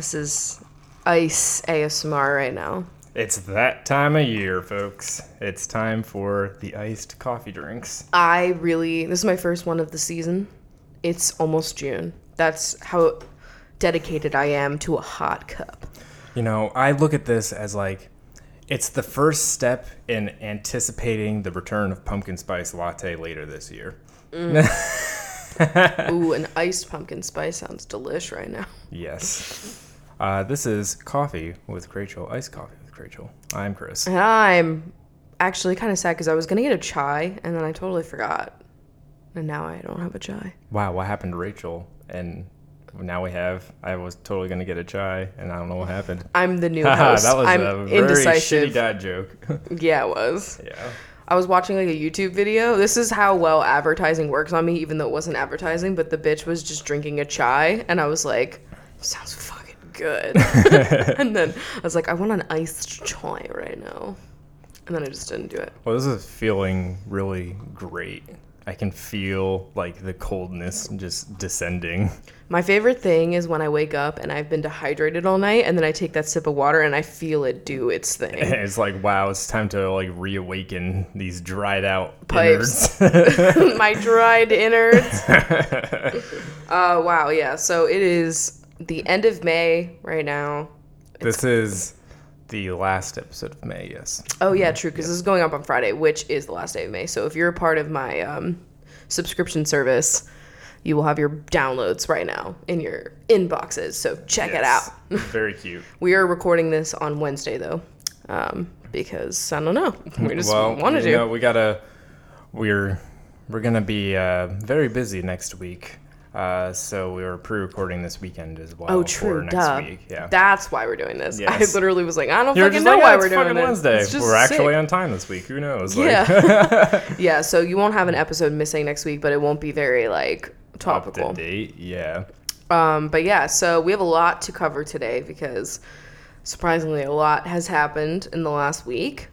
This is ice ASMR right now. It's that time of year, folks. It's time for the iced coffee drinks. I really, this is my first one of the season. It's almost June. That's how dedicated I am to a hot cup. You know, I look at this as like it's the first step in anticipating the return of pumpkin spice latte later this year. Mm. Ooh, an iced pumpkin spice sounds delish right now. Yes. Uh, this is coffee with Rachel, iced coffee with Rachel. I'm Chris. And I'm actually kind of sad because I was gonna get a chai and then I totally forgot, and now I don't have a chai. Wow, what happened to Rachel? And now we have. I was totally gonna get a chai, and I don't know what happened. I'm the new host. that was I'm a very indecisive. shitty dad joke. Yeah, it was. yeah. I was watching like a YouTube video. This is how well advertising works on me, even though it wasn't advertising. But the bitch was just drinking a chai, and I was like, "Sounds fucking good." and then I was like, "I want an iced chai right now," and then I just didn't do it. Well, this is feeling really great. I can feel like the coldness just descending. My favorite thing is when I wake up and I've been dehydrated all night, and then I take that sip of water and I feel it do its thing. It's like, wow, it's time to like reawaken these dried out Pipes. My dried innards. uh, wow, yeah. So it is the end of May right now. this is the last episode of May, yes. Oh yeah, true. Because this is going up on Friday, which is the last day of May. So if you're a part of my um, subscription service, you will have your downloads right now in your inboxes. So check it out. Very cute. We are recording this on Wednesday though, um, because I don't know. We just well, wanted to. know, we gotta. We're we're gonna be uh, very busy next week. Uh, so we were pre-recording this weekend as well. oh, true. next Duh. week. Yeah. That's why we're doing this. I literally was like, I don't You're fucking know like, why "Yeah, we're doing this. Wednesday. It's just We're actually sick. on time this week. Who knows? Like, Yeah. yeah. So you won't have an episode missing next week, but it won't be very like topical. up to date. Yeah. Um, but yeah, so we have a lot to cover today because surprisingly, a lot has happened in the last week,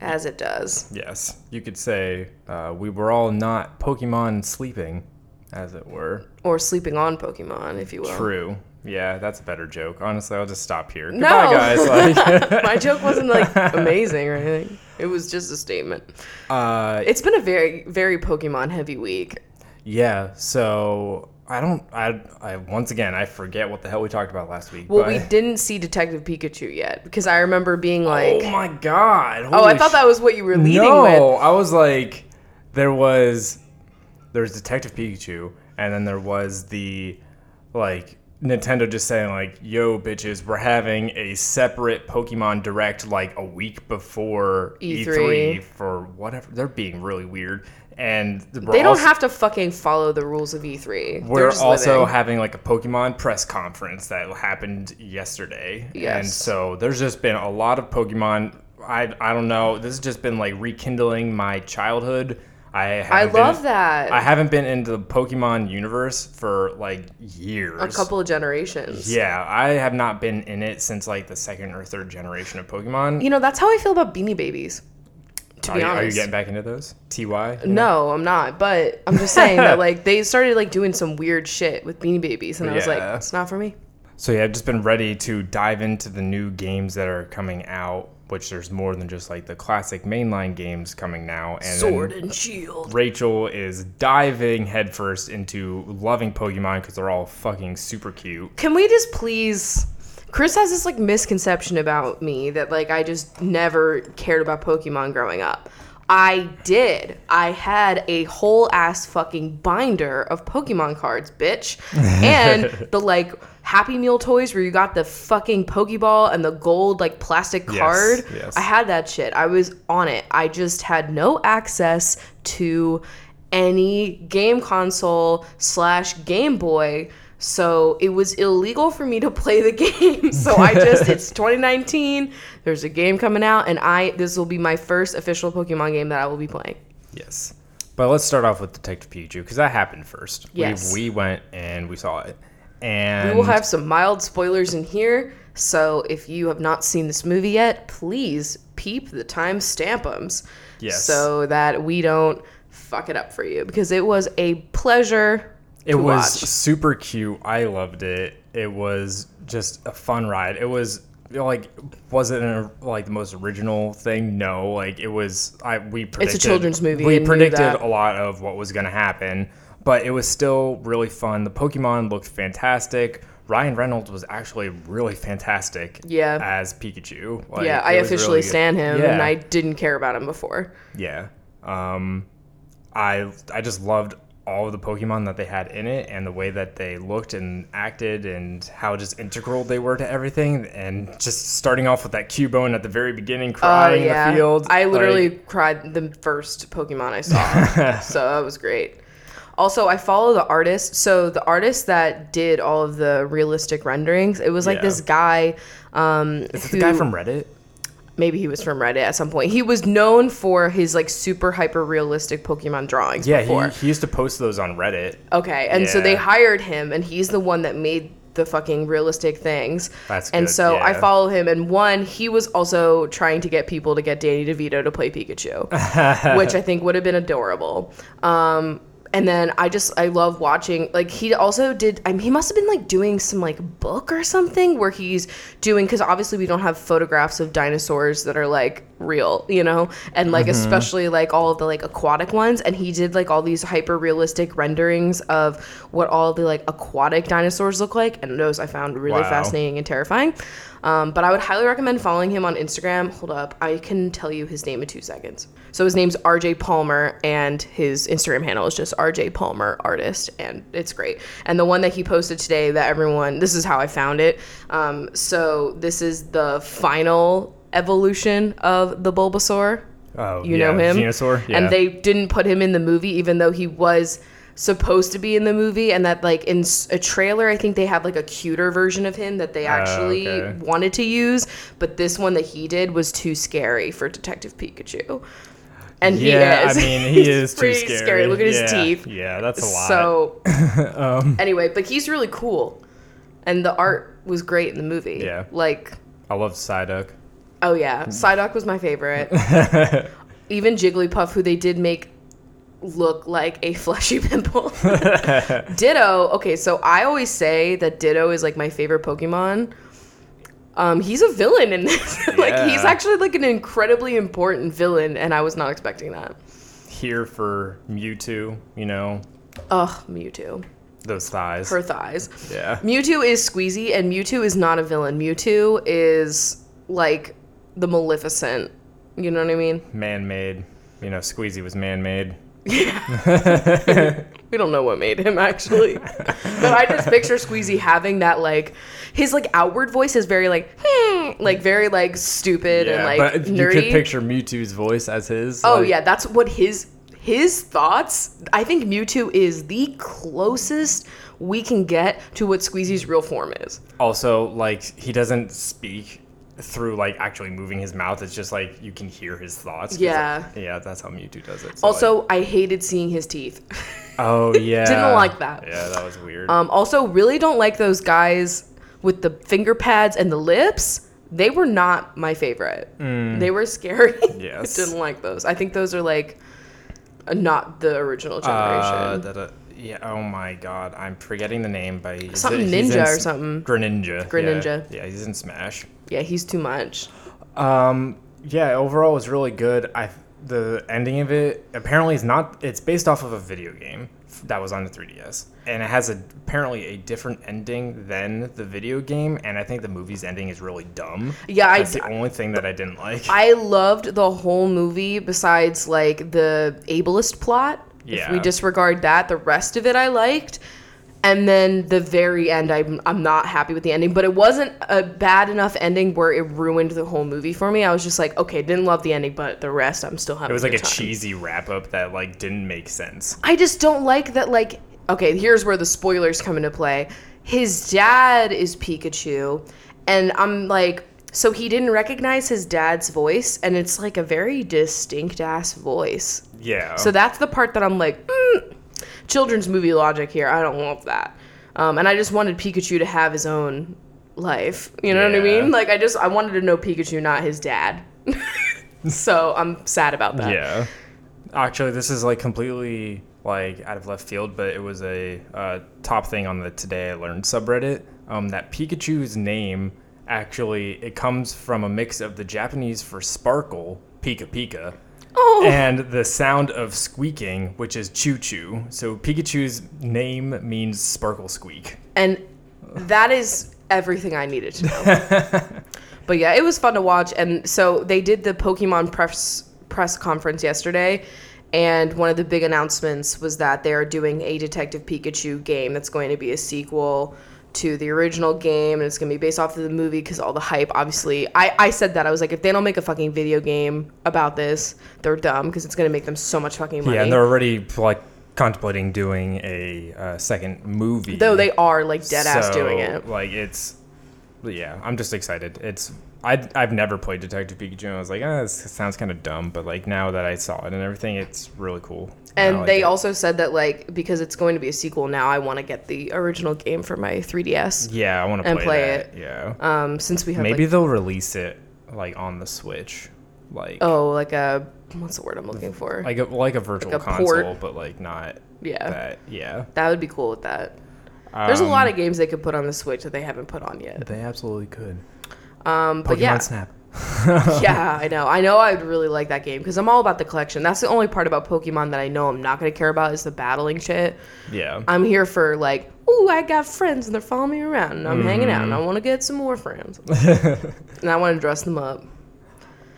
as it does. Yes. You could say uh, we were all not Pokemon sleeping, as it were. Or sleeping on Pokemon, if you will. True. Yeah, that's a better joke. Honestly, I'll just stop here. No. Goodbye, guys. Like, My joke wasn't like amazing or anything. It was just a statement. uh, It's been a very, very Pokemon heavy week. yeah. So I don't. I. I once again I forget what the hell we talked about last week. Well, but, we didn't see Detective Pikachu yet because I remember being like, oh my god. oh, I thought sh- that was what you were leading no, with. I was like, there was, there was Detective Pikachu, and then there was the, like Nintendo just saying like, "Yo, bitches, we're having a separate Pokemon Direct like a week before E3. E3 for whatever." They're being really weird, and They don't also, have to fucking follow the rules of E3. We're also living. having like a Pokemon press conference that happened yesterday. And so there's just been a lot of Pokemon. I, I don't know. This has just been like rekindling my childhood. I I love been, that. I haven't been into the Pokemon universe for like years. a couple of generations. Yeah, I have not been in it since like the second or third generation of Pokemon. You know, that's how I feel about Beanie Babies. To are, be honest. are you getting back into those? TY? no, I'm not. But I'm just saying that like they started like doing some weird shit with Beanie Babies, and I was like, it's not for me. So yeah, I've just been ready to dive into the new games that are coming out, which there's more than just like the classic mainline games coming now. And Sword and shield. Rachel is diving headfirst into loving Pokemon because they're all fucking super cute. Can we just please? Chris has this like misconception about me that like I just never cared about Pokemon growing up. I did. I had a whole ass fucking binder of Pokemon cards, bitch. And the like Happy Meal toys where you got the fucking Pokeball and the gold like plastic Yes, card. yes. I had that shit. I was on it. I just had no access to any game console slash Game Boy. So it was illegal for me to play the game. So I just it's 2019. There's a game coming out, and I this will be my first official Pokemon game that I will be playing. Yes. But let's start off with Detective Pikachu because that happened first. Yes. We, we went and we saw it. And We will have some mild spoilers in here. So if you have not seen this movie yet, please peep the time stampums. Yes. So that we don't fuck it up for you because it was a pleasure It was watch. super cute. I loved it. It was just a fun ride. It was you know, like was it a, like the most original thing? No, like it was. I we predicted, It's a children's movie We predicted a lot of what was going to happen, but it was still really fun. The Pokemon looked fantastic. Ryan Reynolds was actually really fantastic. Yeah. as Pikachu. Like, yeah, I officially really good. stan him, Yeah. and I didn't care about him before. Yeah. Um, I I just loved all of the Pokemon that they had in it and the way that they looked and acted and how just integral they were to everything. And just starting off with that Cubone at the very beginning Oh crying yeah, in the field. I literally like, cried the first Pokemon I saw, so that was great. Also, I follow the artist. So the artist that did all of the realistic renderings, it was like Yeah. this guy. Um, is it the guy from Reddit? maybe he was from Reddit at some point. He was known for his like super hyper realistic Pokemon drawings Yeah, before. he, he used to post those on Reddit. Okay, and so they Yeah. hired him, and he's the one that made the fucking realistic things. That's And good, so I yeah. follow him, and one, he was also trying to get people to get Danny DeVito to play Pikachu, which I think would have been adorable. Um, and then I just I love watching like he also did I mean, he must have been like doing some like book or something where he's doing because obviously we don't have photographs of dinosaurs that are like real you know? And like mm-hmm. especially like all of the like aquatic ones. And he did like all these hyper realistic renderings of what all the like aquatic dinosaurs look like. And those I found really Wow. fascinating and terrifying um, but I would highly recommend following him on Instagram. Hold up, I can tell you his name in two seconds. So his name's RJ Palmer, and his Instagram handle is just RJ Palmer Artist, and it's great. And the one that he posted today, that everyone, this is how I found it. Um, so this is the final evolution of the Bulbasaur. Oh, You yeah, know him, Venusaur. Yeah. and they didn't put him in the movie, even though he was supposed to be in the movie, and that like in a trailer, I think they had like a cuter version of him that they actually Oh, okay. wanted to use, but this one that he did was too scary for Detective Pikachu. And yeah, he is. I mean, he is too pretty scary. Look at his teeth. Yeah, that's a lot. So Um, anyway, but he's really cool, and the art was great in the movie. Yeah. like I love Psyduck. Oh yeah, Psyduck was my favorite. Even Jigglypuff, who they did make look like a fleshy pimple. Ditto. Okay, so I always say that Ditto is like my favorite Pokemon. Um, he's a villain in this. like he's actually like an incredibly important villain, and I was not expecting that. Here for Mewtwo, you know, Ugh, Mewtwo. those thighs. Her thighs. yeah. Mewtwo is squeezy, and Mewtwo is not a villain. Mewtwo is like the Maleficent. You know what I mean? Man made. You know, Squeezy was man made. We don't know what made him actually, but I just picture Squeezy having that like his like outward voice is very like "Hmm," like very like stupid and like but nerdy. you could picture Mewtwo's voice as his. oh like- yeah, that's what his his thoughts. I think Mewtwo is the closest we can get to what Squeezy's real form is. Also, like he doesn't speak through like actually moving his mouth. It's just like you can hear his thoughts. Yeah. like, yeah, that's how Mewtwo does it. So, Also, I hated seeing his teeth. oh yeah. Didn't like that. Yeah, that was weird. Um, also, really don't like those guys with the finger pads and the lips. They were not my favorite. They were scary. Yes. Didn't like those. I think those are like not the original generation. Uh, that, uh, yeah. Oh my God, I'm forgetting the name. But he's, Something he's Ninja in or something. Greninja. Greninja. Yeah. yeah, he's in Smash. Yeah, he's too much. Um, yeah, overall it was really good. I the ending of it apparently is not. It's based off of a video game that was on the 3DS, and it has a apparently a different ending than the video game. And I think the movie's ending is really dumb. Yeah, I- that's the only thing that I didn't like. I loved the whole movie besides like the ableist plot. If we disregard that, the rest of it I liked. And then the very end, I'm, I'm not happy with the ending, but it wasn't a bad enough ending where it ruined the whole movie for me. I was just like, okay, didn't love the ending, but the rest, I'm still having. it was like a time. cheesy wrap up that like didn't make sense. I just don't like that. Like, okay, here's where the spoilers come into play. His dad is Pikachu, and I'm like, so he didn't recognize his dad's voice, and it's like a very distinct ass voice. Yeah. So that's the part that I'm like, mm, children's movie logic here. I don't want that. Um, and I just wanted Pikachu to have his own life. You know what I mean? Like, I just I wanted to know Pikachu, not his dad. so I'm sad about that. Yeah. Actually, this is like completely like out of left field, but it was a uh, top thing on the Today I Learned subreddit. Um, that Pikachu's name actually it comes from a mix of the Japanese for sparkle, Pika Pika, Oh. and the sound of squeaking, which is choo choo. So Pikachu's name means sparkle squeak. And that is everything I needed to know. but yeah, it was fun to watch. And so they did the Pokemon press press conference yesterday. And one of the big announcements was that they're doing a Detective Pikachu game that's going to be a sequel to the original game. And it's going to be based off of the movie because all the hype, obviously. I, I said that. I was like, if they don't make a fucking video game about this, they're dumb because it's going to make them so much fucking money. Yeah, and they're already like contemplating doing a uh, second movie. Though they are like dead ass doing it. Like it's, yeah, I'm just excited. It's I I've never played Detective Pikachu. And I was like, ah, this sounds kind of dumb, but like now that I saw it and everything, it's really cool. And like they it. also said that like because it's going to be a sequel now, I want to get the original game for my 3DS. yeah, I want to and play, that. Yeah, Um, since we have maybe like they'll release it like on the Switch, like oh like a what's the word I'm looking for? like a like a virtual a console, port. but like not yeah, that. Yeah, that would be cool with that. There's a Um, lot of games they could put on the Switch that they haven't put on yet. They absolutely could. Um, but Pokemon yeah, Snap. yeah, I know. I know I'd really like that game because I'm all about the collection. That's the only part about Pokemon that I know I'm not gonna care about is the battling shit. Yeah. I'm here for like, ooh, I got friends and they're following me around and I'm hanging out and I Mm-hmm. want to get some more friends. and I want to dress them up.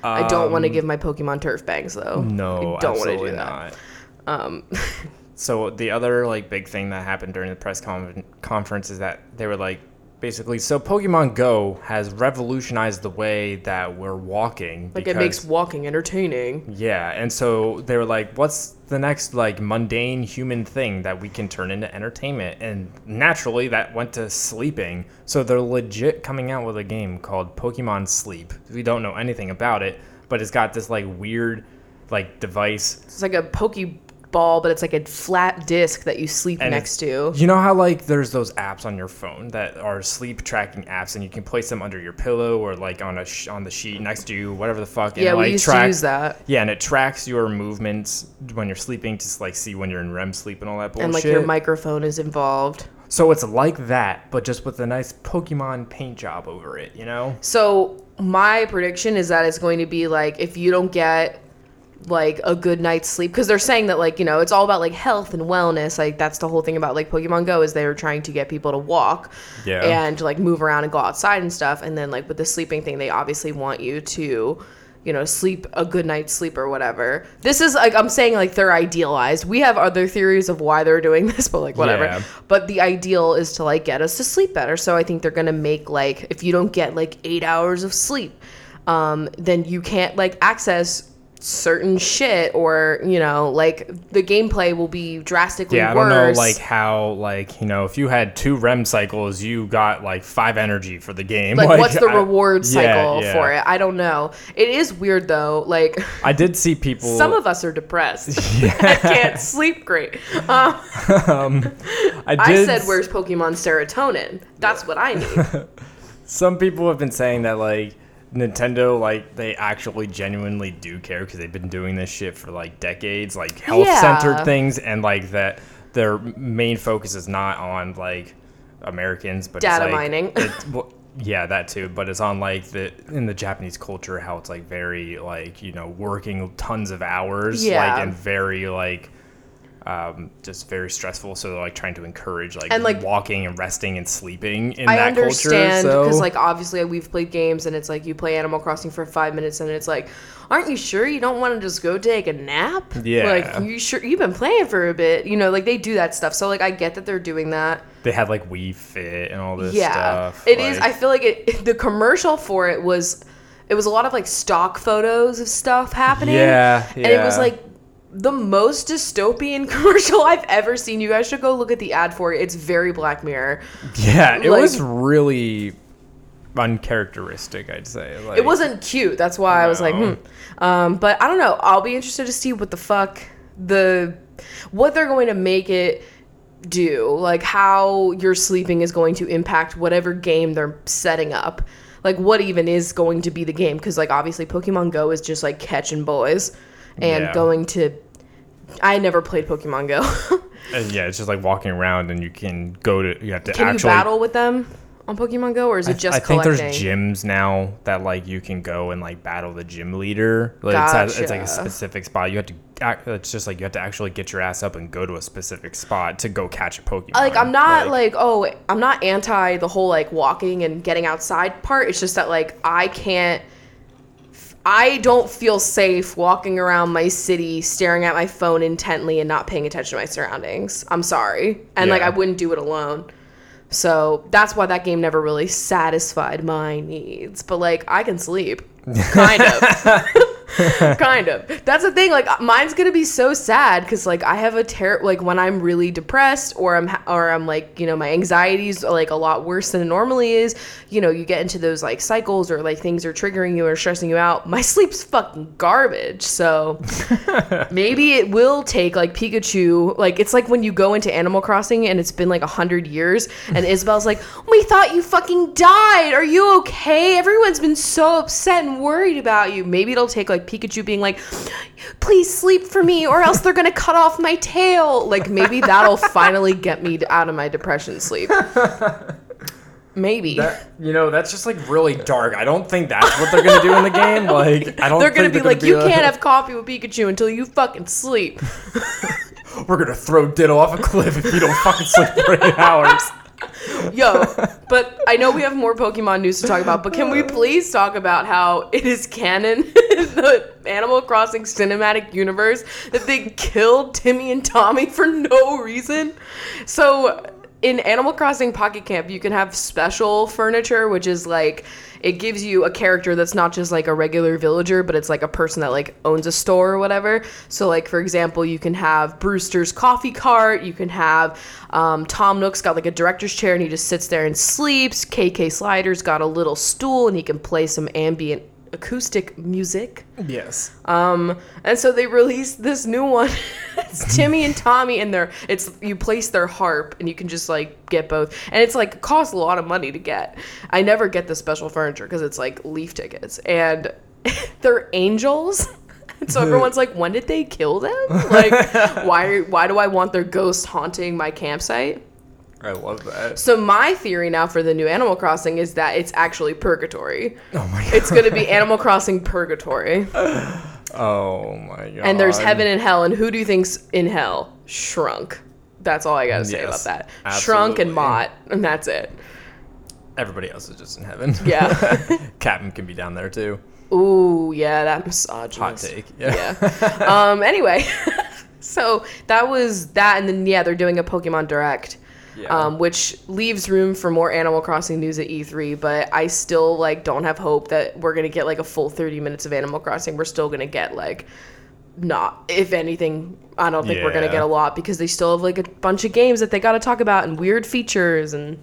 I don't want to give my Pokemon turf bangs though. Um, No, I don't want to do that. not. Um, So the other like big thing that happened during the press con- conference is that they were like basically so Pokemon Go has revolutionized the way that we're walking like it makes walking entertaining. yeah, and so they were like what's the next like mundane human thing that we can turn into entertainment and naturally that went to sleeping. So they're legit coming out with a game called Pokemon Sleep. We don't know anything about it, but it's got this like weird like device It's like a Pokeball, but it's like a flat disc that you sleep And next to. You know how like there's those apps on your phone that are sleep tracking apps, and you can place them under your pillow or like on a sh- on the sheet next to you, whatever the fuck. And Yeah, it, we like, used to use that. Yeah, and it tracks your movements when you're sleeping to like see when you're in REM sleep and all that bullshit. And like your microphone is involved. so it's like that, but just with a nice Pokemon paint job over it. You know? So my prediction is that it's going to be like if you don't get like a good night's sleep. Because they're saying that like you know it's all about like health and wellness. Like that's the whole thing about like pokemon go is they're trying to get people to walk Yeah. and like move around and go outside and stuff. And then like with the sleeping thing they obviously want you to you know sleep a good night's sleep or whatever. This is like i'm saying like they're idealized. We have other theories of why they're doing this but like whatever. Yeah. but the ideal is to like get us to sleep better. So i think they're gonna make like if you don't get like eight hours of sleep um, then you can't like access certain shit or you know like the gameplay will be drastically Yeah, I don't worse. know like how like you know if you had two REM cycles, you got like five energy for the game. like, what's the I- reward cycle yeah. for it? I don't know. It is weird though like I did see people. some of us are depressed. I can't sleep great. Um, I, i did said where's pokemon serotonin? That's what i need. Some people have been saying that like Nintendo like they actually genuinely do care because they've been doing this shit for like decades, like health centered Yeah. things, and like that their main focus is not on like Americans, but Data it's, like, mining. It's, well, yeah, that too, but it's on like the in the Japanese culture how it's like very like you know working tons of hours, Yeah. like and very like. Um, just very stressful, so they're like trying to encourage like, And, like, walking and resting and sleeping in I that understand culture. because so- like obviously we've played games and it's like you play Animal Crossing for five minutes and it's like, aren't you sure you don't want to just go take a nap? Yeah. Like you sure you've been playing for a bit, you know? Like they do that stuff. So like I get that they're doing that. they had like Wii Fit and all this yeah, stuff. it is. like- I feel like it. The commercial for it was, it was a lot of like stock photos of stuff happening. Yeah, and it was like the most dystopian commercial I've ever seen. You guys should go look at the ad for it. It's very Black Mirror. yeah, it like- was really uncharacteristic. I'd say like, It wasn't cute. That's why I was like, hmm. Um, but I don't know. I'll be interested to see what the fuck the what they're going to make it do. Like how your sleeping is going to impact whatever game they're setting up. Like what even is going to be the game? Because like obviously Pokemon Go is just like catching boys and Yeah. going to I never played Pokemon Go. And yeah, it's just like walking around and you can go to you have to Can actually you battle with them on Pokemon Go, or is it just I think there's gyms now that like you can go and like battle the gym leader. Like, it's, at- it's like a specific spot. You have to. act- It's just like you have to actually get your ass up and go to a specific spot to go catch a Pokemon. like I'm not like, oh I'm not anti the whole like walking and getting outside part. It's just that like I can't I don't feel safe walking around my city staring at my phone intently and not paying attention to my surroundings. I'm sorry. And like I wouldn't do it alone. So that's why that game never really satisfied my needs. But like I can sleep. Kind of. kind of. That's the thing. Like uh, mine's gonna be so sad because like I have a ter like when I'm really depressed or I'm ha- or I'm like you know my anxiety's like a lot worse than it normally is. You know you get into those like cycles or like things are triggering you or stressing you out. My sleep's fucking garbage. So maybe it will take like Pikachu. Like it's like when you go into Animal Crossing and it's been like a hundred years and Isabelle's like, we thought you fucking died. Are you okay? Everyone's been so upset and worried about you. Maybe it'll take like Pikachu being like, please sleep for me or else they're gonna cut off my tail. Like maybe that'll finally get me out of my depression sleep. Maybe. That, you know, that's just like really dark. I don't think that's what they're gonna do in the game. Like, I don't. they're gonna be like, you uh, can't have coffee with Pikachu until you fucking sleep. We're gonna throw Ditto off a cliff if you don't fucking sleep for eight hours. Yo, but I know we have more Pokemon news to talk about, but can we please talk about how it is canon in the Animal Crossing cinematic universe that they killed Timmy and Tommy for no reason? So, in Animal Crossing Pocket Camp, you can have special furniture, which is like it gives you a character that's not just like a regular villager, but it's like a person that like owns a store or whatever. So like for example, you can have Brewster's coffee cart. You can have um, Tom Nook's got like a director's chair and he just sits there and sleeps. KK Slider's got a little stool and he can play some ambient acoustic music. Yes. Um, and so they released this new one. it's Timmy and Tommy, and their it's you place their harp, and you can just like get both, and it's like costs a lot of money to get. I never get the special furniture because it's like leaf tickets, and they're angels. So everyone's like, when did they kill them? Like, why? Why do I want their ghost haunting my campsite? I love that. So my theory now for the new Animal Crossing is that it's actually purgatory. Oh my god. It's going to be Animal Crossing purgatory. Oh my god. And there's heaven and hell, and who do you think's in hell? Shrunk. That's all I gotta say Yes, about that. Shrunk and. Mott, and that's it. Everybody else is just in heaven. Yeah. Kapp'n can be down there too. Ooh, yeah, that massage. Hot take. Yeah. Yeah. um. Anyway, so that was that, and then yeah, they're doing a Pokemon Direct. Yeah. Um, which leaves room for more Animal Crossing news at E3, but I still like don't have hope that we're gonna get like a full 30 minutes of Animal Crossing. We're still gonna get like not, if anything, I don't think we're gonna get a lot because they still have like a bunch of games that they got to talk about and weird features and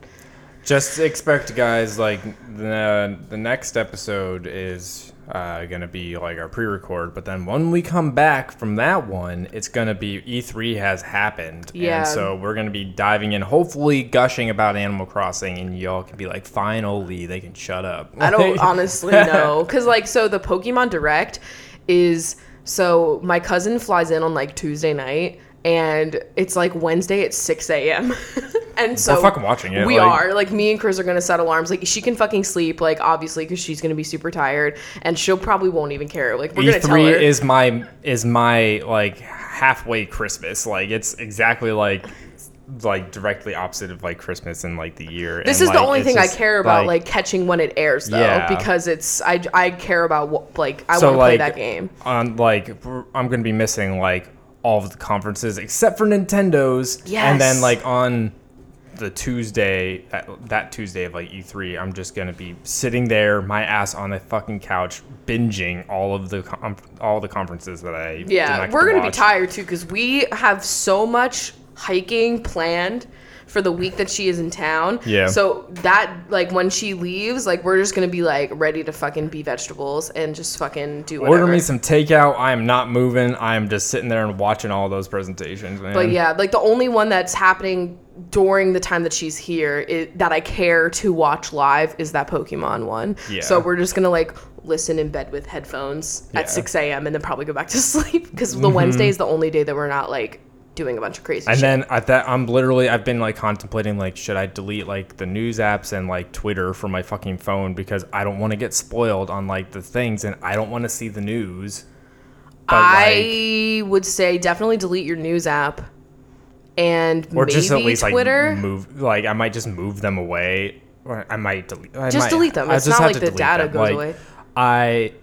Just expect, guys. Like the the next episode is uh, gonna be like our pre-record, but then when we come back from that one, it's gonna be E3 has happened, Yeah. and so we're gonna be diving in, hopefully gushing about Animal Crossing, and y'all can be like, finally, they can shut up. I don't honestly know. Because, like, so the Pokemon Direct is so my cousin flies in on like Tuesday night and it's like Wednesday at 6 a.m. and so We're fucking watching it, We like- are. Like, me and Chris are going to set alarms. Like, she can fucking sleep, like, obviously, because she's going to be super tired and she'll probably won't even care. Like, we're going to tell her. E3 is my is my like halfway Christmas. Like it's exactly like like directly opposite of like Christmas and like the year. this and, is the only thing I care about, like, catching when it airs, though, Yeah. because it's I, I care about what like I so want to play that game. on like I'm gonna be missing like all of the conferences except for Nintendo's. And then like on the Tuesday that, that Tuesday of like E3, I'm just gonna be sitting there, my ass on the fucking couch, binging all of the com- all the conferences that I Yeah, we're to gonna be tired too because we have so much hiking planned for the week that she is in town. Yeah. So that like when she leaves, like we're just gonna be like ready to fucking be vegetables and just fucking do whatever. Order me some takeout. I am not moving. I am just sitting there and watching all those presentations, man. But yeah, like the only one that's happening during the time that she's here that I care to watch live is that Pokemon one. Yeah. So we're just gonna like listen in bed with headphones Yeah. at 6 a.m. and then probably go back to sleep because the mm-hmm. Wednesday is the only day that we're not like doing a bunch of crazy. And shit. then at that, I'm literally, I've been like contemplating, like, should I delete like the news apps and like Twitter from my fucking phone because I don't want to get spoiled on like the things and I don't want to see the news. But, like, I would say definitely delete your news app and or maybe just at least Twitter. like move, like I might just move them away, or I might delete. I Just might- delete them. I It's just not have like the data them. goes Like, away. I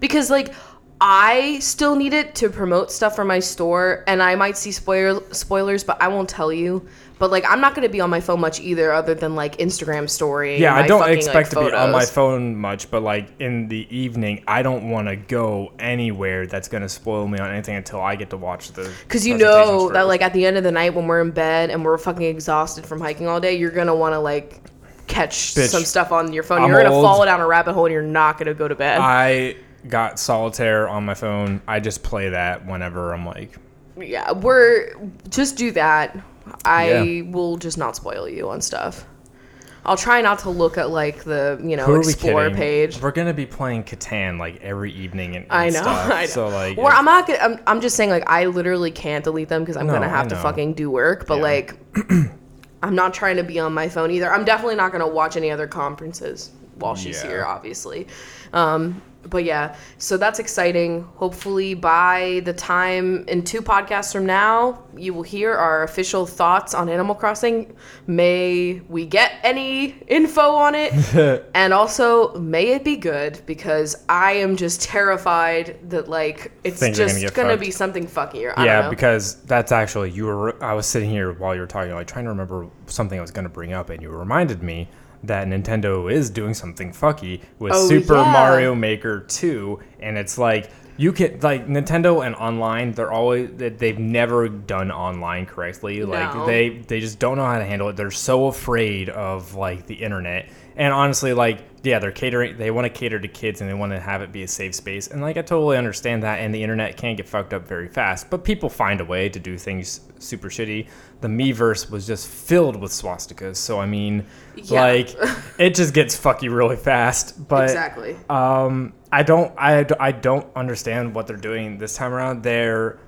because like I still need it to promote stuff for my store, and I might see spoiler spoilers, but I won't tell you. But like, I'm not gonna be on my phone much either, other than like Instagram story. Yeah, I don't fucking, expect like, to be on my phone much, but like in the evening, I don't want to go anywhere that's gonna spoil me on anything until I get to watch the. Because you know that like at the end of the night when we're in bed and we're fucking exhausted from hiking all day, you're gonna want to like catch Bitch, some stuff on your phone. I'm you're gonna old. fall down a rabbit hole and you're not gonna go to bed. I got solitaire on my phone. I just play that whenever I'm like, yeah, we're just do that. I Yeah. will just not spoil you on stuff. I'll try not to look at like the you know we explore kidding? page. We're gonna be playing Catan like every evening and, and I know, stuff. I know. So like, or I'm not gonna. I'm, I'm just saying like I literally can't delete them because I'm No, gonna have to fucking do work. But Yeah. like, I'm not trying to be on my phone either. I'm definitely not gonna watch any other conferences while she's Yeah. here, obviously. Um, but yeah, so that's exciting. Hopefully, by the time in two podcasts from now, you will hear our official thoughts on Animal Crossing. May we get any info on it, and also may it be good because I am just terrified that like it's Things are gonna just gonna be something fuckier. I yeah, don't know. because that's actually you were. I was sitting here while you were talking, like trying to remember something I was gonna bring up, and you reminded me that Nintendo is doing something fucky with Oh, Super yeah. Mario Maker 2, and it's like you can like Nintendo and online. They're always they- they've never done online correctly. Like No. they they just don't know how to handle it. They're so afraid of like the internet. And honestly, like yeah, they're catering. They want to cater to kids and they want to have it be a safe space. And like I totally understand that. And the internet can get fucked up very fast. But people find a way to do things super shitty. The Miiverse was just filled with swastikas. So I mean, Yeah. like it just gets fucky really fast. But exactly. um, I don't I, I don't understand what they're doing this time around. They're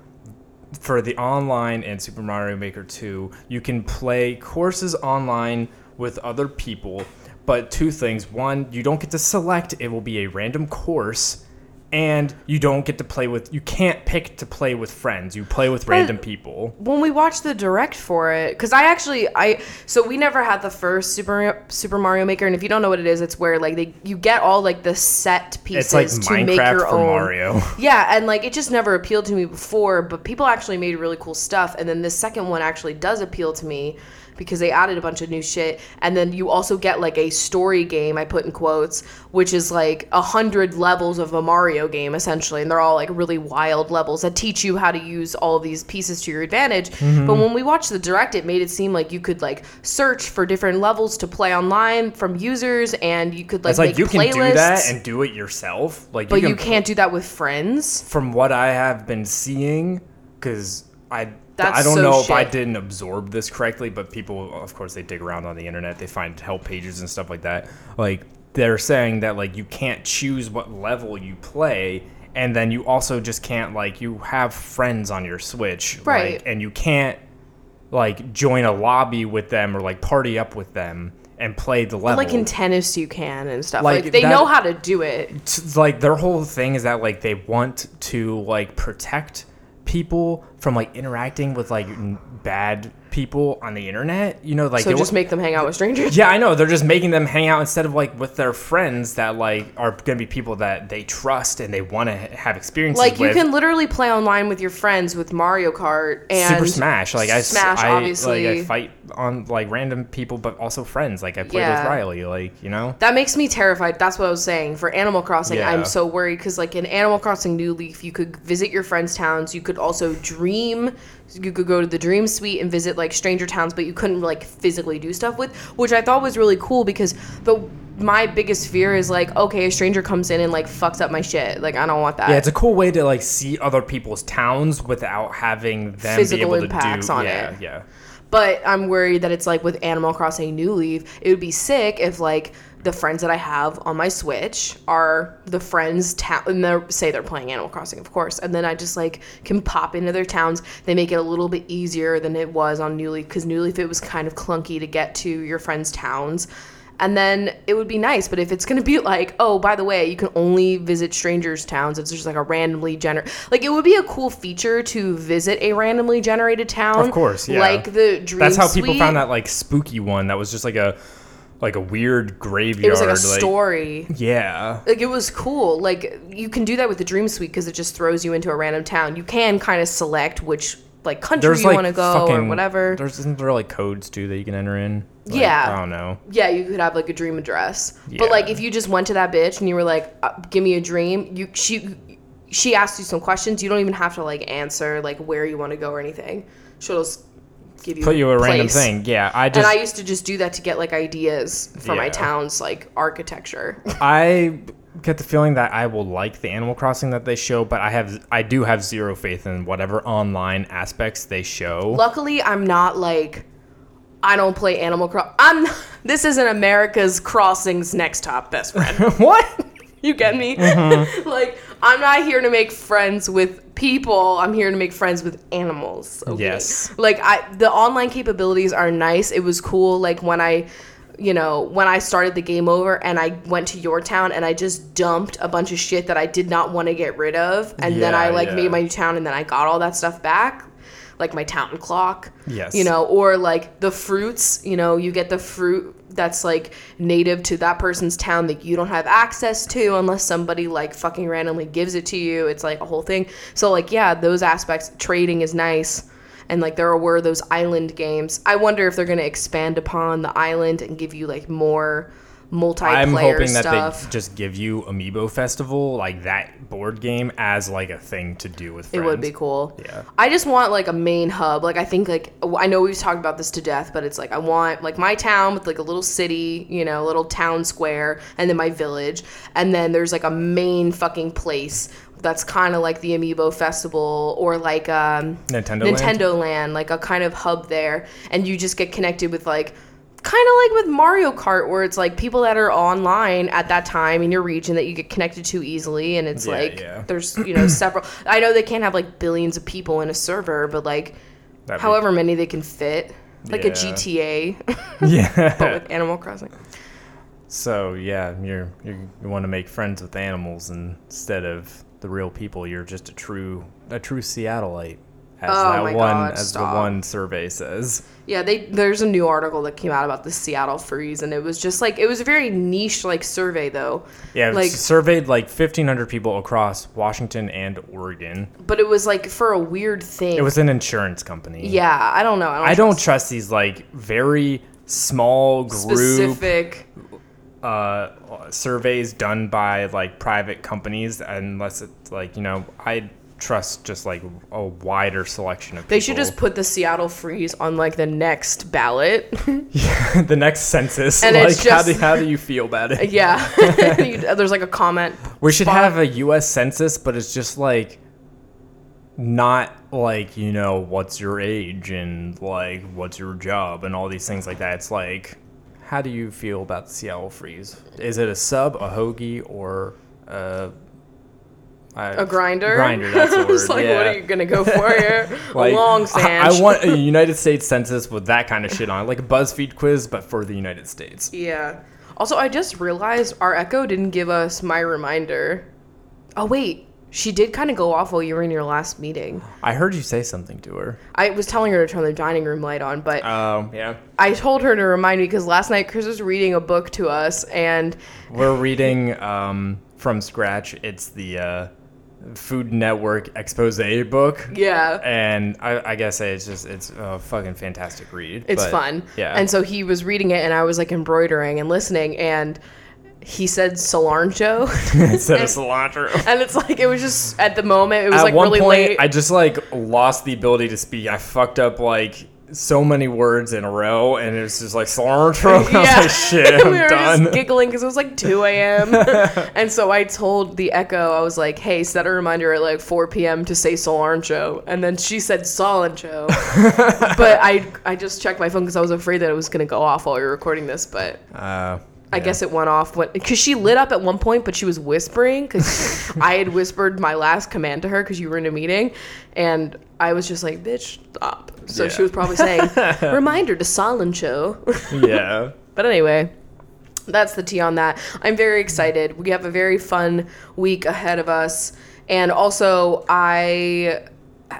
for the online and Super Mario Maker 2, you can play courses online with other people, but two things. One, you don't get to select, it will be a random course, and you don't get to play with you can't pick to play with friends. You play with random people. when we watched the direct for it because i actually i so we never had the first super super mario maker and if you don't know what it is it's where like they you get all like the set pieces It's like to make your for own Mario. yeah and like it just never appealed to me before but people actually made really cool stuff and then the second one actually does appeal to me because they added a bunch of new shit. And then you also get like a story game i put in quotes which is like a hundred levels of a mario game essentially. And they're all like really wild levels that teach you how to use all of these pieces to your advantage. Mm-hmm. but when we watched the direct it made it seem like you could like search for different levels to play online from users and you could like It's like make you can do that and do it yourself. Like but you, can can't do that with friends. From what I have been seeing, because I That's I don't so know if I didn't absorb this correctly, but people, of course, they dig around on the internet, they find help pages and stuff like that. Like they're saying that like you can't choose what level you play, and then you also just can't like you have friends on your Switch, Right. Like, and you can't like join a lobby with them or like party up with them and play the level. like in tennis you can and stuff Like, like, they that- know how to do it t- like their whole thing is that like they want to like protect people from like interacting with like bad people on the internet you know like so they just make them hang out with strangers yeah i know they're just making them hang out instead of like with their friends that like are gonna be people that they trust and they want to have experiences with. like you with. can literally play online with your friends with mario kart and Super Smash, like I, Smash, I- obviously. like I fight on like random people, but also friends. Like I played Yeah. with Riley, like you know. that makes me terrified that's what i was saying for animal crossing Yeah. i'm so worried because like in animal crossing new leaf you could visit your friends towns you could also dream you could go to the Dream Suite and visit like stranger towns, but you couldn't like physically do stuff with, which I thought was really cool because the my biggest fear is like, okay, a stranger comes in and like fucks up my shit. Like I don't want that. Yeah, it's a cool way to like see other people's towns without having them Physical be able impacts to do. on yeah, it. yeah. But I'm worried that it's like with Animal Crossing New Leaf, it would be sick if like the friends that I have on my Switch are the friends town and they say they're playing Animal Crossing, of course, and then I just like can pop into their towns. They make it a little bit easier than it was on New Leaf because New Leaf it was kind of clunky to get to your friends' towns. And then it would be nice, but if it's gonna be like, oh, by the way, you can only visit strangers' towns, it's just like a randomly generated, like it would be a cool feature to visit a randomly generated town. Of course, yeah. Like the Dream That's how people found that like spooky one that was just like a like a weird graveyard. It was like a story. Yeah. Like it was cool. Like you can do that with the Dream Suite because it just throws you into a random town. You can kind of select which like country There's you like want to go or whatever. There's isn't there like codes too that you can enter in? Like, Yeah. I don't know. Yeah, you could have like a dream address. But like if you just went to that bitch and you were like, uh, "Give me a dream," you she she asked you some questions. You don't even have to like answer like where you want to go or anything. She'll just give you Put you a random thing. Yeah. I just And I used to just do that to get like ideas for my town's like architecture. I get the feeling that I will like the Animal Crossing that they show, but I have I do have zero faith in whatever online aspects they show. Luckily, I'm not like I don't play Animal Crossing. I'm this isn't America's Crossing's next top best friend. what? You get me? Mm-hmm. like, I'm not here to make friends with people. I'm here to make friends with animals. okay? Yes. Like, I the online capabilities are nice. It was cool. Like when I, you know, when I started the game over and I went to your town and I just dumped a bunch of shit that I did not want to get rid of, and then I like yeah. made my new town and then I got all that stuff back. Like my town clock. Yes. You know, or like the fruits, you know, you get the fruit that's like native to that person's town that you don't have access to unless somebody like fucking randomly gives it to you. It's like a whole thing. So like yeah, those aspects trading is nice. And like there were those island games. I wonder if they're gonna expand upon the island and give you like more multiplayer I'm hoping that they just give you Amiibo Festival, like that board game, as like a thing to do with It would be cool. Yeah. I just want like a main hub. Like I think like I know we've talked about this to death, but it's like I want like my town with like a little city, you know, a little town square, and then my village, and then there's like a main fucking place that's kind of like the Amiibo Festival or like um, Nintendo Land? Nintendo Land, like a kind of hub there, and you just get connected with like. Kind of like with Mario Kart, where it's like people that are online at that time in your region that you get connected to easily, and it's Yeah, like yeah. there's you know several i know they can't have like billions of people in a server but like That'd be- however many they can fit like a gta Yeah. but with animal crossing So yeah, you're, you're you want to make friends with animals instead of the real people. You're just a true a true Seattleite, as Oh that my one God, as stop. the one survey says. yeah they there's a new article that came out about the seattle freeze and it was just like it was a very niche like survey though Yeah, it like surveyed like 1,500 people across Washington and Oregon. but it was like for a weird thing It was an insurance company. yeah i don't know i don't, I don't trust trust these like very small group specific uh, surveys done by like private companies unless it's like you know I trust just like a wider selection of people. they should just put the seattle freeze on like the next ballot yeah, the next census. And like it's how just- do how do you feel about it? yeah You- uh, there's like a comment We should spot. have a U.S. census, but it's just like not like you know what's your age and like what's your job and all these things like that. It's like how do you feel about the Seattle freeze? Is it a sub, a hoagie, or a a grinder Grinder, that's the I was word, like what are you gonna go for here Like, a long I- sandwich I want a United States census with that kind of shit on, it, like a BuzzFeed quiz, but for the United States. Yeah. Also, I just realized our Echo didn't give us my reminder. Oh wait, she did kind of go off while you were in your last meeting. I heard you say something to her. I was telling her to turn the dining room light on, but Um, yeah. I told her to remind me because last night Chris was reading a book to us, and We're reading um, from scratch. It's the uh, Food Network expose book. yeah, And I, I guess it's just it's a fucking fantastic read. it's but, fun. Yeah. And so he was reading it, and I was like embroidering and listening, and he said cilantro, Instead of cilantro. and it's like it was just at the moment it was At like one really point, late. I just like lost the ability to speak. I fucked up like so many words in a row, and it was just like cilantro. I was like, shit, I'm we were done. just giggling because it was like 2 a.m. and so I told the Echo, I was like, hey, set a reminder at like 4 p.m. to say cilantro. And then she said cilantro. but I I just checked my phone because I was afraid that it was going to go off while we were recording this. But Uh, I guess it went off because she lit up at one point, but she was whispering because I had whispered my last command to her because you were in a meeting, and I was just like, "Bitch, stop." So she was probably saying, "Reminder to cilantro." yeah. But anyway, that's the tea on that. I'm very excited. We have a very fun week ahead of us. And also, I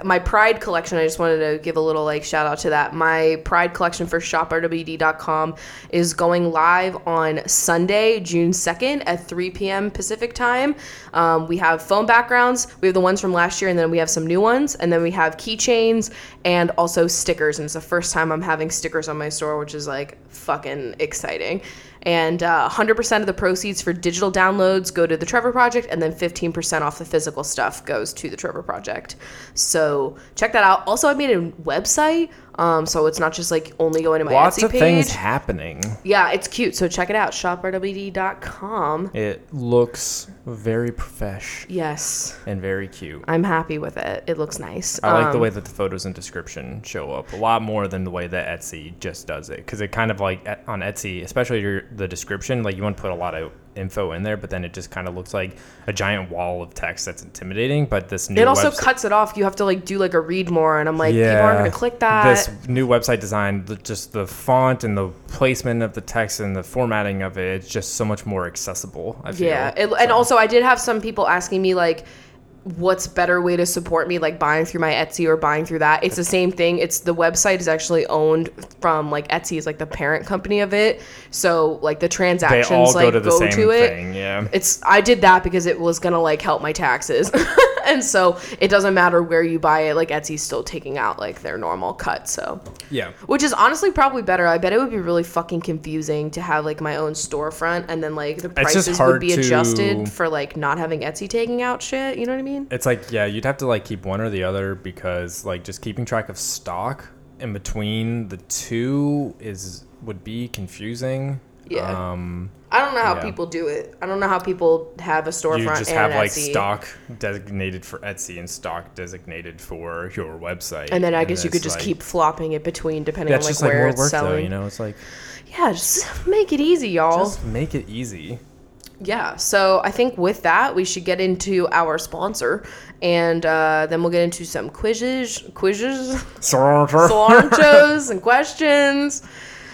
my Pride collection, I just wanted to give a little like shout out to that. My Pride collection for shoprwd.com is going live on Sunday, June 2nd at 3 p.m. Pacific time. Um, we have phone backgrounds. We have the ones from last year, and then we have some new ones. And then we have keychains and also stickers. And it's the first time I'm having stickers on my store, which is like fucking exciting. And uh, 100% of the proceeds for digital downloads go to the Trevor Project, and then 15% off the physical stuff goes to the Trevor Project. So check that out. Also, I made a website, um, so it's not just like only going to my Lots Etsy of page. things happening. yeah, it's cute. So check it out, shoprwd.com. It looks very profesh Yes, and very cute. I'm happy with it. It looks nice. I like the Um, way that the photos and description show up a lot more than the way that Etsy just does it. Because it kind of like on Etsy, especially your, the description, like you want to put a lot of info in there, but then it just kind of looks like a giant wall of text that's intimidating. But this new It also website- cuts it off. You have to like do like a read more, and I'm like, people aren't gonna click that. This new website design, the, just the font and the placement of the text and the formatting of it, it's just so much more accessible. I feel. Yeah, it, and also I did have some people asking me like, what's better way to support me, like buying through my Etsy or buying through that. It's the same thing. It's the website is actually owned from like Etsy is like the parent company of it, so like the transactions like go to same to it. thing. Yeah. It's I did that because it was gonna like help my taxes, and so it doesn't matter where you buy it. Like Etsy's still taking out like their normal cut, so Yeah. which is honestly probably better. I bet it would be really fucking confusing to have like my own storefront and then like the prices would be to- adjusted for like not having Etsy taking out shit. You know what I mean? It's like yeah, you'd have to like keep one or the other because like just keeping track of stock in between the two is would be confusing. Yeah. Um, I don't know how Yeah. people do it. I don't know how people have a storefront you just and have like Etsy. stock designated for Etsy and stock designated for your website. And then I guess you could just like- keep flopping it between depending on like like where more it's work selling. though, you know. It's like Yeah, just make it easy, y'all. just make it easy. Yeah, so I think with that, we should get into our sponsor, and uh, then we'll get into some quizzes, quizzes, cilantros, and questions.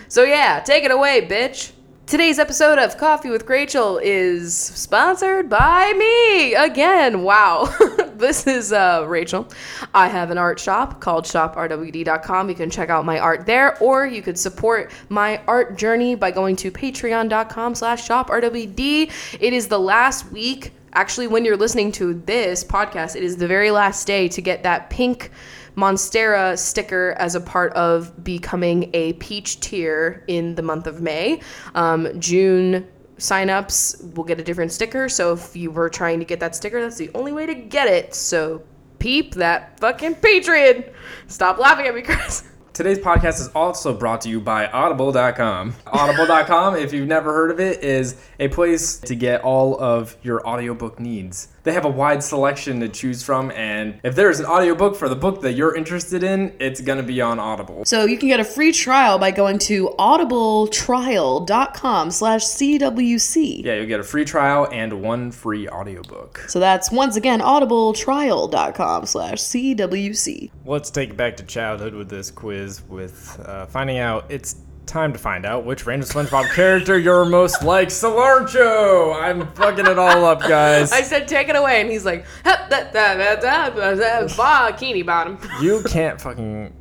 So yeah, take it away, bitch. Today's episode of Coffee with Rachel is sponsored by me again. Wow, this is uh, Rachel. I have an art shop called shoprwd.com. You can check out my art there, or you could support my art journey by going to patreon.com/slash shoprwd. It is the last week. Actually, when you're listening to this podcast, it is the very last day to get that pink Monstera sticker as a part of becoming a peach tier in the month of May. Um, June signups will get a different sticker. So if you were trying to get that sticker, that's the only way to get it. So peep that fucking Patreon. Stop laughing at me, Chris. Today's podcast is also brought to you by Audible.com. Audible.com, if you've never heard of it, is a place to get all of your audiobook needs. They have a wide selection to choose from, and if there's an audiobook for the book that you're interested in, it's going to be on Audible. So you can get a free trial by going to audibletrial.com slash CWC. Yeah, you'll get a free trial and one free audiobook. So that's once again audibletrial.com slash CWC. Let's take it back to childhood with this quiz with uh, finding out it's time to find out which random SpongeBob character you're most like. Cilantro! I'm fucking it all up, guys. I said take it away, and he's like, "Hup, da, da, da, da, da, da, bikini bottom. You can't fucking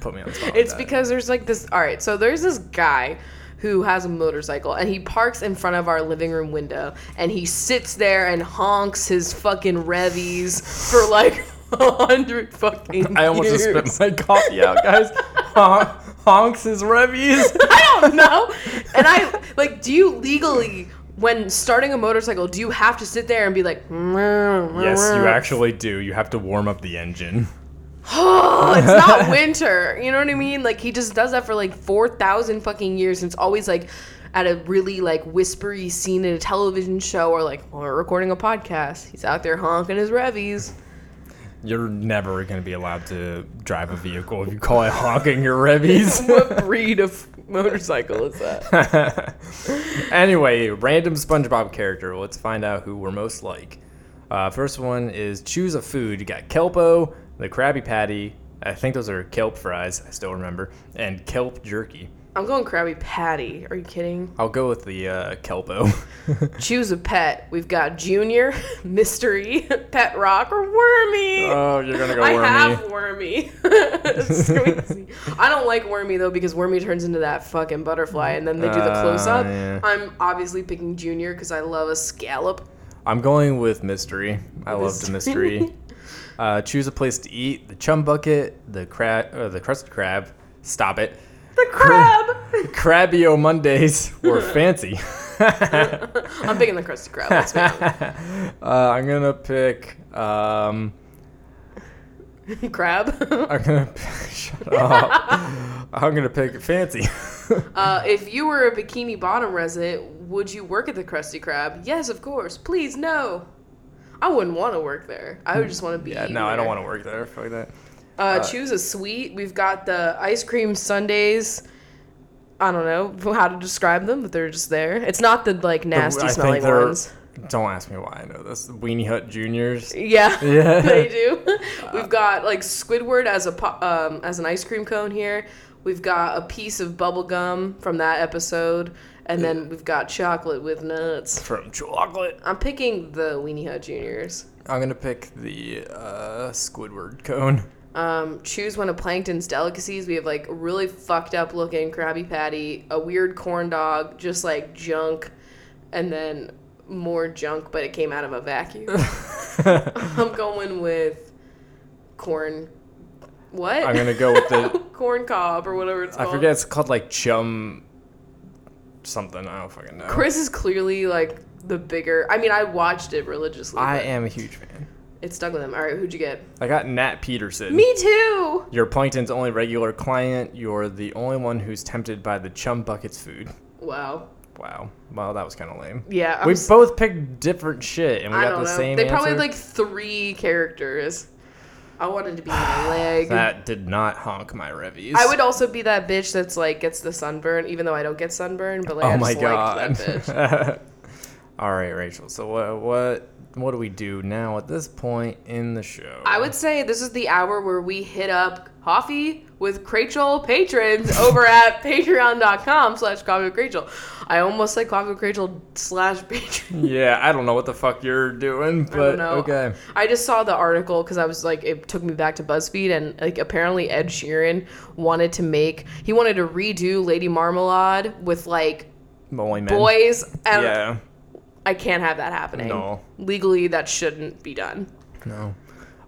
put me on the spot. It's because there's like this. All right, so there's this guy who has a motorcycle and he parks in front of our living room window and he sits there and honks his fucking revies for like a hundred fucking. I almost years. just spit my coffee out, guys. Hon- honks his revies. I don't know. And I like, do you legally when starting a motorcycle, do you have to sit there and be like, Yes, you actually do. You have to warm up the engine. oh, it's not winter. You know what I mean? Like he just does that for like four thousand fucking years. And it's always like at a really like whispery scene in a television show or like well, we're recording a podcast. He's out there honking his revies. You're never going to be allowed to drive a vehicle if you call it honking your revies. what breed of motorcycle is that? anyway, random SpongeBob character. Let's find out who we're most like. Uh, first one is choose a food. You got Kelpo, the Krabby Patty. I think those are kelp fries. I still remember, and kelp jerky. I'm going Krabby Patty. Are you kidding? I'll go with the uh, Kelpo. Choose a pet. We've got Junior, Mystery, Pet Rock, or Wormy. oh, you're gonna go I wormy. have Wormy. It's crazy. I don't like Wormy though because Wormy turns into that fucking butterfly, and then they do the Uh, close up. yeah. I'm obviously picking Junior because I love a scallop. I'm going with mystery. I love the Mystery. mystery. uh, choose a place to eat: the chum bucket, the crab, the crusted crab. Stop it. The crab. Crabio Mondays or fancy. I'm picking the crusty crab. Let's be honest. Uh, I'm gonna pick. Um, crab. I'm gonna shut up. I'm gonna pick fancy. uh, if you were a Bikini Bottom resident, would you work at the Krusty Krab? Yes, of course. Please, no. I wouldn't want to work there. I would just want to be. yeah, no, I don't want to work there. Fuck that. Uh, choose a sweet. We've got the ice cream sundaes. I don't know how to describe them, but they're just there. It's not the like nasty I think smelling they're- ones. Don't ask me why I know this. Weenie Hut Juniors. Yeah, Yeah. they do. We've got like Squidward as a po- um, as an ice cream cone here. We've got a piece of bubble gum from that episode, and then we've got chocolate with nuts. From chocolate. I'm picking the Weenie Hut Juniors. I'm gonna pick the uh, Squidward cone. Um, choose one of Plankton's delicacies. We have like a really fucked up looking Krabby Patty, a weird corn dog, just like junk, and then more junk, but it came out of a vacuum. I'm going with corn. What? I'm gonna go with the. corn cob or whatever it's called. I forget it's called like chum. Something I don't fucking know. Chris is clearly like the bigger. I mean, I watched it religiously. I am a huge fan. It stuck with him. All right, who'd you get? I got Nat Peterson. Me too. You're Plankton's only regular client. You're the only one who's tempted by the chum bucket's food. Wow. Wow. Well, that was kind of lame. Yeah. I'm we s- both picked different shit, and we I got don't the know. same they probably answer. had like three characters. I wanted to be my leg. that did not honk my revies. I would also be that bitch that's like gets the sunburn, even though I don't get sunburn. But like, Oh I my just god. that bitch. All right, Rachel. So what what what do we do now at this point in the show? I would say this is the hour where we hit up Coffee with Rachel patrons over at patreon.com slash coffee with Rachel. I almost said coffee with Rachel slash patron. Yeah, I don't know what the fuck you're doing, I but know. okay. I just saw the article because I was like, it took me back to BuzzFeed, and like apparently Ed Sheeran wanted to make, he wanted to redo Lady Marmalade with like boys, and Yeah. I can't have that happening. No. Legally, that shouldn't be done. No.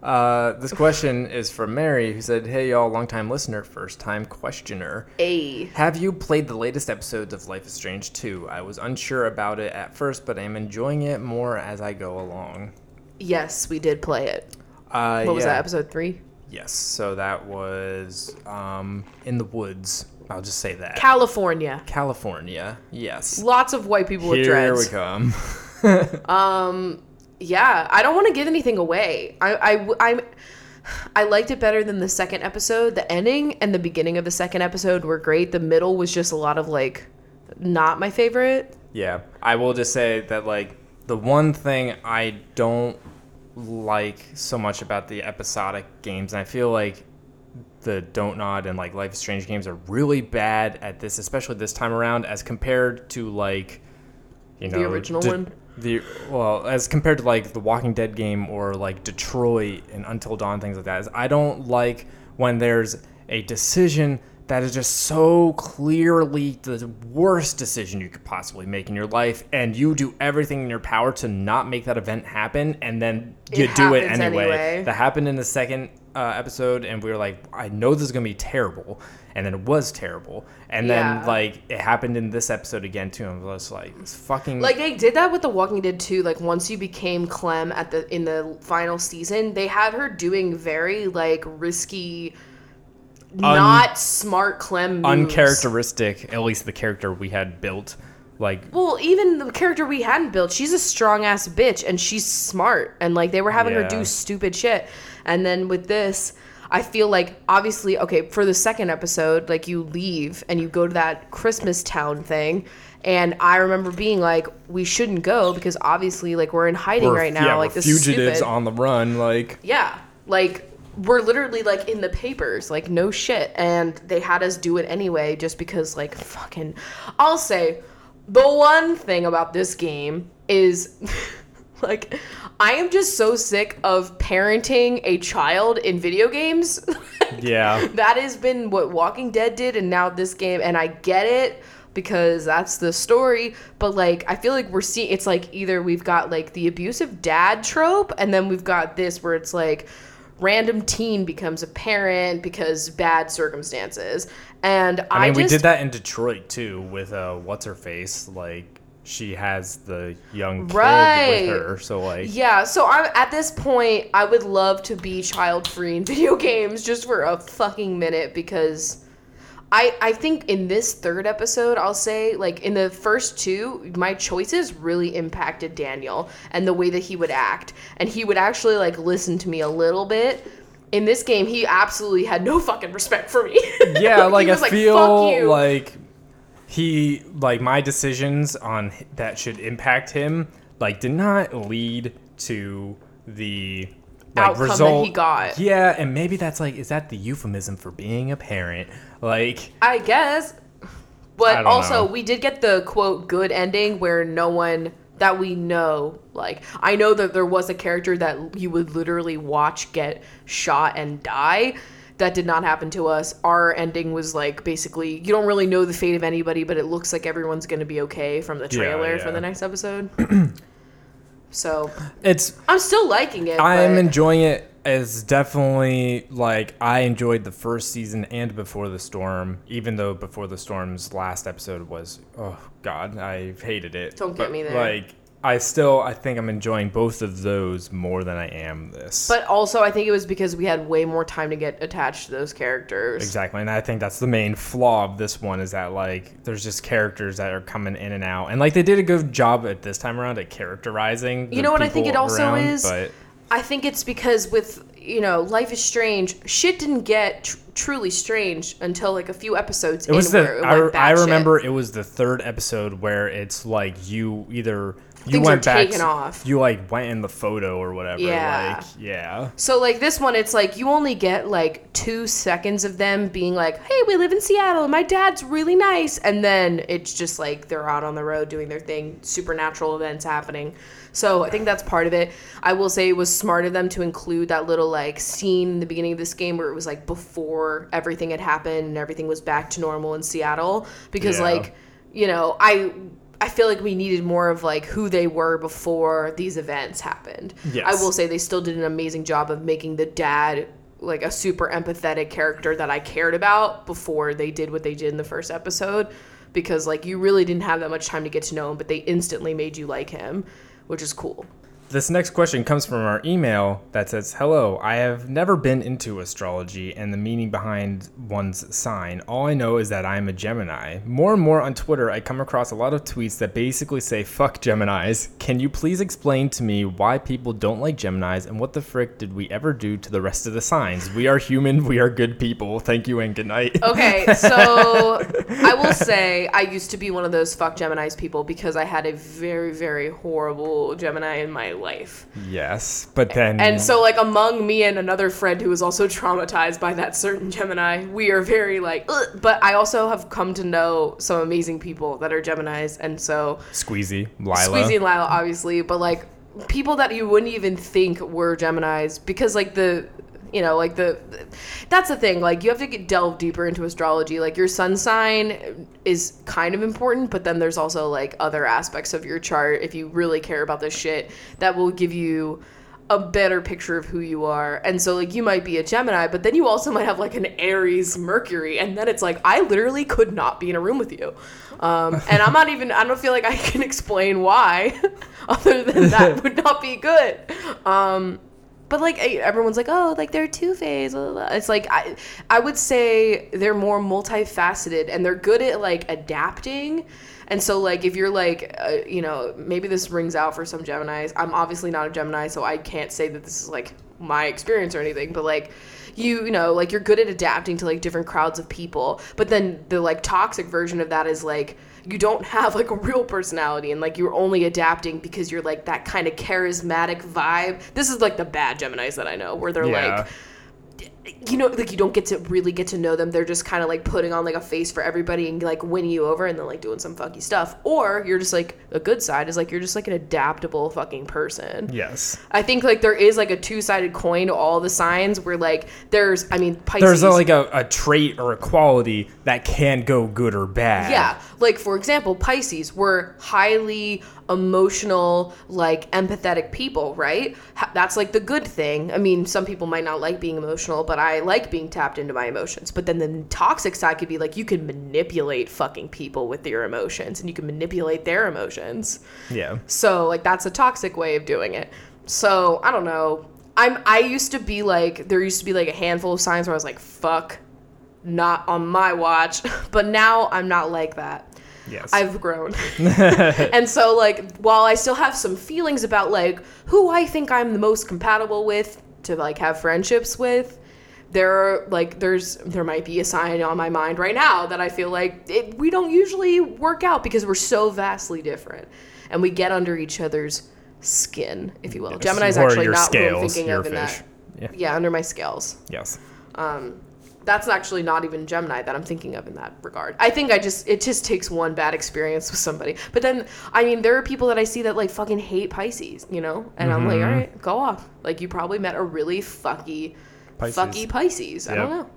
Uh, this question is from Mary, who said, "Hey y'all, long time listener, first time questioner. A. Have you played the latest episodes of Life is Strange 2? I was unsure about it at first, but I am enjoying it more as I go along." Yes, we did play it. Uh, What was yeah. that, episode three? Yes. So that was um, in the woods. I'll just say that. California. California. Yes. Lots of white people with dress. Here we come. um, Yeah, I don't want to give anything away. I, I, I'm, I liked it better than the second episode. The ending and the beginning of the second episode were great. The middle was just a lot of like, not my favorite. Yeah, I will just say that like the one thing I don't like so much about the episodic games, and I feel like the Don't Nod and like Life is Strange games are really bad at this, especially this time around, as compared to like you know The original De- one? The well, as compared to like the Walking Dead game or like Detroit and Until Dawn things like that. Is I don't like when there's a decision that is just so clearly the worst decision you could possibly make in your life, and you do everything in your power to not make that event happen, and then you It do it anyway. anyway. That happened in the second uh, episode, and we were like, I know this is gonna be terrible, and then it was terrible, and Yeah. then like it happened in this episode again too. And I was like, it's fucking Like they did that with The Walking Dead too. Like once you became Clem at the in the final season, they had her doing very like risky, not smart Clem moves. uncharacteristic. At least the character we had built, like Well, even the character we hadn't built, she's a strong ass bitch and she's smart. And like they were having her do stupid shit. And then with this, I feel like obviously, okay, for the second episode, like you leave and you go to that Christmas town thing. And I remember being like, we shouldn't go because obviously, like, we're in hiding we're- right now. yeah, like, this is fugitives on the run. Like Yeah, like we're literally like in the papers, like no shit, and they had us do it anyway just because like fucking. I'll say, the one thing about this game is. Like, I am just so sick of parenting a child in video games. yeah, that has been what Walking Dead did, and now this game, and I get it because that's the story. But like, I feel like we're seeing it's like either we've got like the abusive dad trope, and then we've got this where it's like random teen becomes a parent because bad circumstances. And I, I mean, we did that in Detroit too with uh, what's her face. Like she has the young kid Right. with her, so like Yeah, so I'm at this point. I would love to be child free in video games just for a fucking minute because I I think in this third episode, I'll say like in the first two, my choices really impacted Daniel and the way that he would act, and he would actually like listen to me a little bit. In this game, he absolutely had no fucking respect for me. yeah, like he I was "Fuck feel you." like he like my decisions on that should impact him like did not lead to the like, Outcome that result he got. Yeah, and maybe that's like is that the euphemism for being a parent? Like I guess. But don't also, know. we did get the quote good ending where no one that we know, like, I know that there was a character that you would literally watch get shot and die. That did not happen to us. Our ending was like basically, you don't really know the fate of anybody, but it looks like everyone's going to be okay from the trailer for yeah. the next episode. so it's I'm still liking it. I am but- enjoying it. It's definitely like I enjoyed the first season and Before the Storm, even though Before the Storm's last episode was oh god, I hated it. Don't get me there. Like I still I think I'm enjoying both of those more than I am this. But also, I think it was because we had way more time to get attached to those characters. Exactly, and I think that's the main flaw of this one is that like there's just characters that are coming in and out, and like they did a good job at this time around at characterizing. You know what I think it also around, is? But I think it's because with you know Life is Strange, shit didn't get tr- truly strange until like a few episodes it was in the where it I, I remember it was the third episode where it's like you either you went back taken off. you like went in the photo or whatever. Yeah. like yeah. So like this one, it's like you only get like two seconds of them being like, "Hey, we live in Seattle. and My dad's really nice," and then it's just like they're out on the road doing their thing. Supernatural events happening. So I think that's part of it. I will say it was smart of them to include that little like scene in the beginning of this game where it was like before everything had happened and everything was back to normal in Seattle because Yeah. like you know I. I feel like we needed more of like who they were before these events happened. Yes. I will say they still did an amazing job of making the dad like a super empathetic character that I cared about before they did what they did in the first episode because like you really didn't have that much time to get to know him but they instantly made you like him which is cool. This next question comes from our email that says, Hello, I have never been into astrology and the meaning behind one's sign. All I know is that I'm a Gemini. More and more on Twitter, I come across a lot of tweets that basically say, Fuck Geminis. Can you please explain to me why people don't like Geminis and what the frick did we ever do to the rest of the signs? We are human, we are good people. Thank you and good night. Okay, so I will say I used to be one of those fuck Gemini's people because I had a very very horrible Gemini in my life. Yes, but then. And so, like, among me and another friend who was also traumatized by that certain Gemini, we are very like, Ugh. but I also have come to know some amazing people that are Geminis. And so, Squeezy, Lila. Squeezy and Lila, obviously, but like people that you wouldn't even think were Geminis because, like, the, you know, like the, that's the thing. Like, you have to get delve deeper into astrology. Like, your sun sign is kind of important, but then there's also like other aspects of your chart if you really care about this shit that will give you a better picture of who you are. And so like you might be a Gemini, but then you also might have like an Aries Mercury and then it's like I literally could not be in a room with you. Um, and I'm not even I don't feel like I can explain why other than that would not be good. Um, but like everyone's like, oh, like they're two phase. It's like I, I would say they're more multifaceted and they're good at like adapting. And so like if you're like, uh, you know, maybe this rings out for some Gemini's. I'm obviously not a Gemini, so I can't say that this is like my experience or anything. But like you, you know, like you're good at adapting to like different crowds of people. But then the like toxic version of that is like you don't have like a real personality and like you're only adapting because you're like that kind of charismatic vibe. This is like the bad Geminis that I know where they're Yeah. like you know like you don't get to really get to know them they're just kind of like putting on like a face for everybody and like winning you over and then like doing some funky stuff or you're just like a good side is like you're just like an adaptable fucking person Yes. i think like there is like a two-sided coin to all the signs where like there's i mean Pisces, There's a, like a, a trait or a quality that can go good or bad. Yeah, like for example, Pisces were highly emotional, like empathetic people, right? That's like the good thing. I mean, some people might not like being emotional, but I like being tapped into my emotions. But then the toxic side could be like you can manipulate fucking people with your emotions and you can manipulate their emotions. Yeah. So like that's a toxic way of doing it. So I don't know. I'm I used to be like there used to be like a handful of signs where I was like fuck, not on my watch. But now I'm not like that. Yes. I've grown. and so like while I still have some feelings about like who I think I'm the most compatible with to like have friendships with, there are like there's there might be a sign on my mind right now that I feel like it, we don't usually work out because we're so vastly different and we get under each other's skin, if you will. Gemini's Or actually not who I'm thinking of in fish. that. Yeah. Yeah, under my scales Yes. Um, that's actually not even Gemini that I'm thinking of in that regard. I think I just it just takes one bad experience with somebody. But then I mean there are people that I see that like fucking hate Pisces, you know? And I'm Mm-hmm. like, all right, go off. Like you probably met a really fucky Pisces. fucky Pisces. I don't know.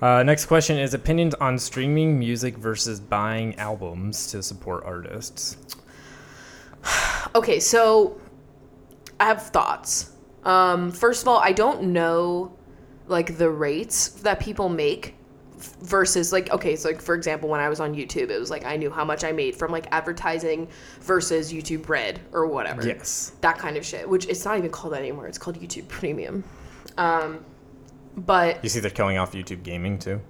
Uh, next question is opinions on streaming music versus buying albums to support artists. Okay, so I have thoughts. Um, first of all, I don't know like the rates that people make versus like okay, so like for example, when I was on YouTube, it was like I knew how much I made from like advertising versus YouTube Red or whatever. Yes. That kind of shit, which it's not even called that anymore. It's called YouTube Premium. Um, but You see they're killing off YouTube gaming too.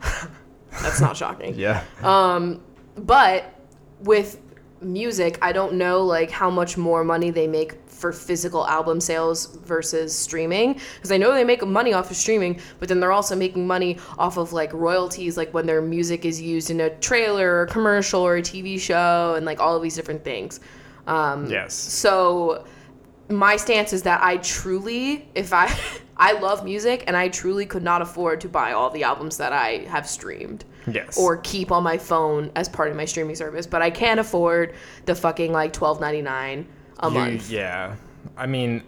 that's not shocking. Yeah. um but with music i don't know like how much more money they make for physical album sales versus streaming because i know they make money off of streaming but then they're also making money off of like royalties like when their music is used in a trailer or a commercial or a tv show and like all of these different things um, yes. so my stance is that I truly, if I, I love music and I truly could not afford to buy all the albums that I have streamed. Yes. Or keep on my phone as part of my streaming service, but I can't afford the fucking like twelve ninety nine a You- month. yeah. I mean,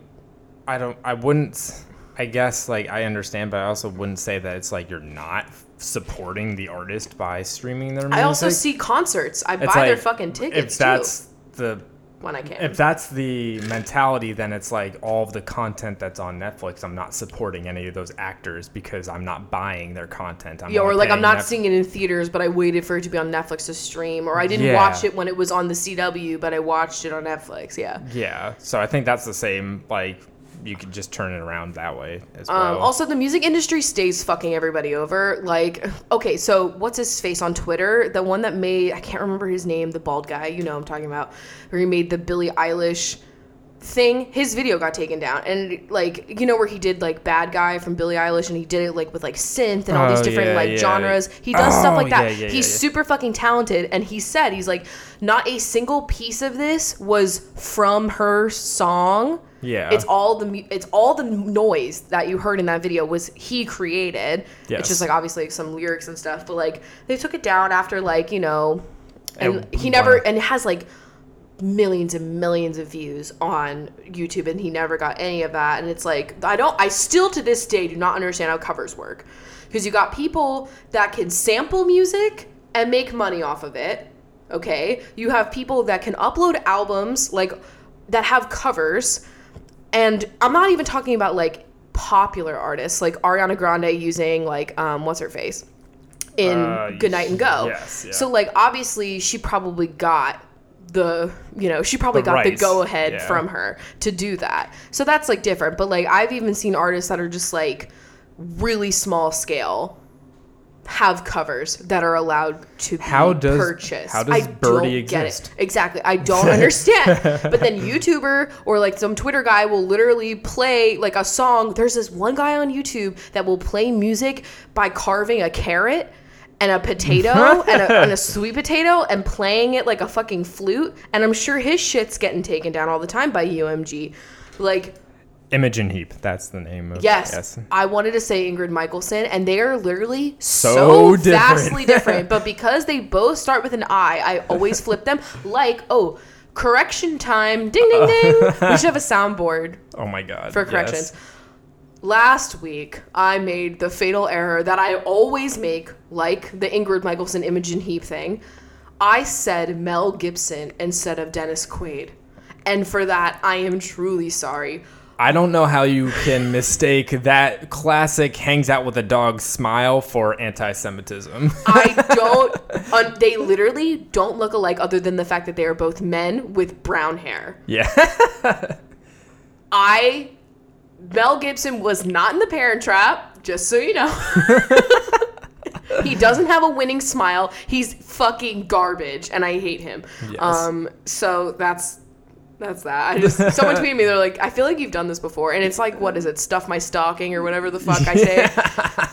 I don't. I wouldn't. I guess like I understand, but I also wouldn't say that it's like you're not supporting the artist by streaming their music. I also see concerts. I buy It's their fucking tickets If that's the too when I can. if that's the mentality, then it's like all of the content that's on Netflix. I'm not supporting any of those actors because I'm not buying their content. I'm yeah, or like I'm not Netf- seeing it in theaters, but I waited for it to be on Netflix to stream, or I didn't Yeah. watch it when it was on the CW, but I watched it on Netflix. Yeah. Yeah, so I think that's the same. Like you could just turn it around that way as Um, well. also, the music industry stays fucking everybody over. Like, okay, so what's his face on Twitter? The one that made, I can't remember his name, the bald guy, you know I'm talking about, where he made the Billie Eilish thing. His video got taken down. And, like, you know, where he did, like, Bad Guy from Billie Eilish and he did it, like, with, like, synth and all these Oh, different, yeah, like, yeah. genres. He does stuff Oh, like that. yeah, He's super fucking talented. And he said, he's like, not a single piece of this was from her song. Yeah. It's all the mu- it's all the noise that you heard in that video was he created. Yes. It's just like obviously some lyrics and stuff, but like they took it down after like, you know, and he never one- and it has like millions and millions of views on YouTube and he never got any of that and it's like I don't I still to this day do not understand how covers work. Because you got people that can sample music and make money off of it. Okay? You have people that can upload albums like that have covers and I'm not even talking about like popular artists like Ariana Grande using like um what's her face in Uh, Good Night and Go. yes, yeah. So like obviously she probably got the you know she probably The got the go ahead yeah. from her to do that. So that's like different. But like I've even seen artists that are just like really small scale have covers that are allowed to be How does- purchased. how does I Birdy don't get exist? it. Exactly. I don't understand. but then YouTuber or like some Twitter guy will literally play like a song. There's this one guy on YouTube that will play music by carving a carrot and a potato and, a, and a sweet potato and playing it like a fucking flute. And I'm sure his shit's getting taken down all the time by UMG. Like, Imogen Heap. That's the name of Yes, I wanted to say Ingrid Michaelson, and they are literally so, So different. vastly different. But because they both start with an I, I always flip them. Like, oh, correction time, ding ding uh, ding. we should have a soundboard Oh my god. for yes. corrections. Last week, I made the fatal error that I always make, like the Ingrid Michaelson Imogen Heap thing. I said Mel Gibson instead of Dennis Quaid. And for that, I am truly sorry. I don't know how you can mistake that classic hangs out with a dog smile for anti-Semitism. I don't. Un, they literally don't look alike, other than the fact that they are both men with brown hair. yeah. I. Mel Gibson was not in the Parent Trap, just so you know. he doesn't have a winning smile. He's fucking garbage, and I hate him. Yes. Um. So that's that's that. I just someone tweeted me. They're like, I feel like you've done this before, and it's like, what is it? Stuff my stocking or whatever the fuck I say.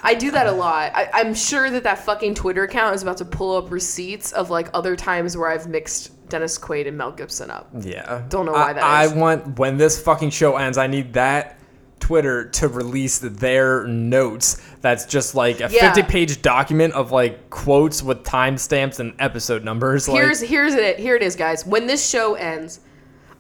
I do that a lot. I, I'm sure that that fucking Twitter account is about to pull up receipts of like other times where I've mixed Dennis Quaid and Mel Gibson up. Yeah. Don't know why I, that I is. want when this fucking show ends, I need that Twitter to release their notes. That's just like a Yeah. 50 page document of like quotes with timestamps and episode numbers. Here's like, here's it. Here it is, guys. When this show ends,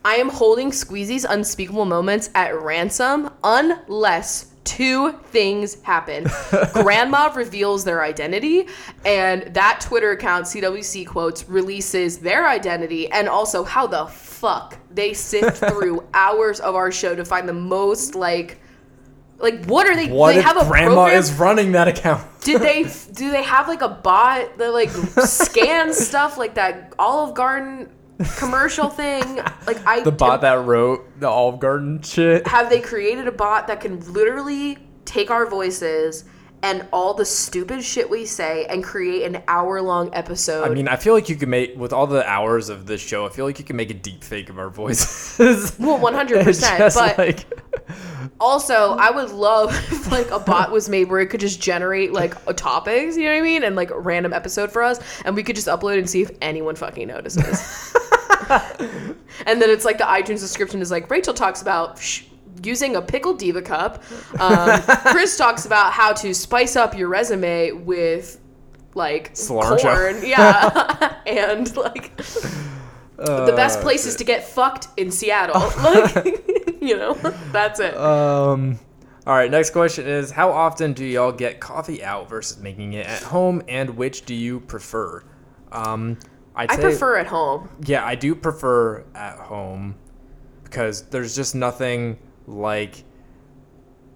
I am holding Squeezy's unspeakable moments at ransom unless two things happen. Grandma reveals their identity, and that Twitter account, CWC quotes, releases their identity, and also how the fuck they sift through hours of our show to find the most like. Like what are they? what they have a grandma program? is running that account? Did they do they have like a bot that like scans stuff like that Olive Garden commercial thing? Like I The bot that wrote the Olive Garden shit. have they created a bot that can literally take our voices and all the stupid shit we say and create an hour long episode? I mean, I feel like you could make with all the hours of this show. I feel like you can make a deep fake of our voices. well, one hundred percent. But like also, I would love if like a bot was made where it could just generate like a topics, you know what I mean, and like a random episode for us, and we could just upload and see if anyone fucking notices. and then it's like the iTunes description is like Rachel talks about sh- using a pickled diva cup. Um, Chris talks about how to spice up your resume with like Cilantro. corn, yeah, and like the best Uh, places to get fucked in Seattle. Like, you know, that's it. Um. All right. Next question is: How often do y'all get coffee out versus making it at home, and which do you prefer? Um, I'd I say, prefer at home. Yeah, I do prefer at home because there's just nothing like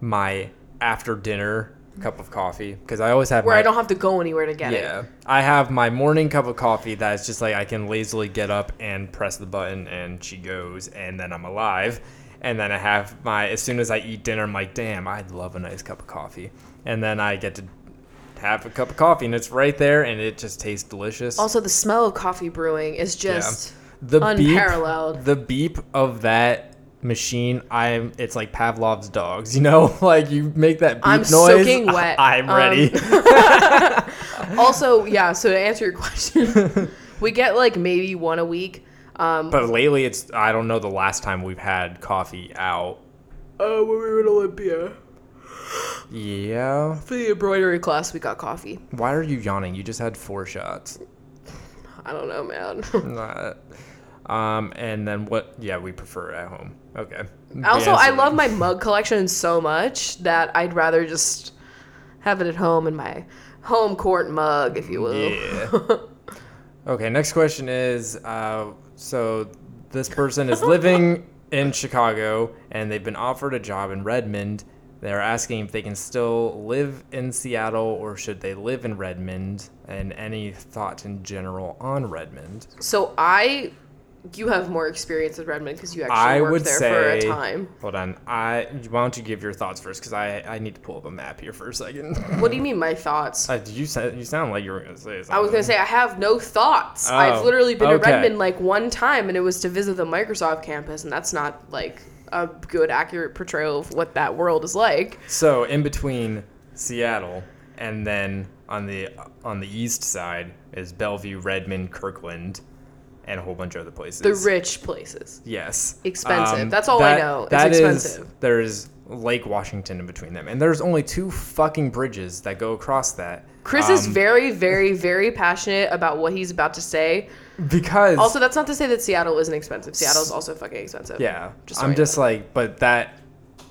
my after dinner cup of coffee because I always have Where my, I don't have to go anywhere to get yeah, it. Yeah, I have my morning cup of coffee that's just like I can lazily get up and press the button and she goes and then I'm alive. And then I have my as soon as I eat dinner, I'm like, damn, I'd love a nice cup of coffee. And then I get to have a cup of coffee and it's right there and it just tastes delicious. Also, the smell of coffee brewing is just the unparalleled. Beep, the beep of that machine, I'm it's like Pavlov's dogs, you know? like you make that beep noise. I'm noise. soaking wet. I'm Um, ready. also, yeah. So to answer your question, we get like maybe one a week. Um, but lately it's I don't know the last time we've had coffee out. uh, when we were in Olympia Yeah. for the embroidery class, we got coffee. Why are you yawning? You just had four shots. I don't know, man. Not- um and then what yeah, we prefer at home. Okay. also, I love my mug collection so much that I'd rather just have it at home in my home court mug, if you will. Yeah. okay, next question is uh, so this person is living in Chicago and they've been offered a job in Redmond. They're asking if they can still live in Seattle or should they live in Redmond and any thought in general on Redmond. So I, you have more experience with Redmond because you actually I worked would there say for a time. Hold on. I why don't you give your thoughts first cuz I I need to pull up a map here for a second. What do you mean my thoughts? uh, you sound you sound like you were going to say something. I was gonna say I have no thoughts. Oh, I've literally been okay. to Redmond like one time, and it was to visit the Microsoft campus, and that's not like a good, accurate portrayal of what that world is like. So in between Seattle and then on the on the east side is Bellevue, Redmond, Kirkland, and a whole bunch of other places. The rich places. yes, Um, Expensive. That's all I know. It's that is- expensive. there's Lake Washington in between them, and there's only two fucking bridges that go across that. Chris is Um, very, very, very passionate about what he's about to say. Because Also, that's not to say that Seattle isn't expensive. Seattle's also fucking expensive. Yeah, Just I'm just like, but that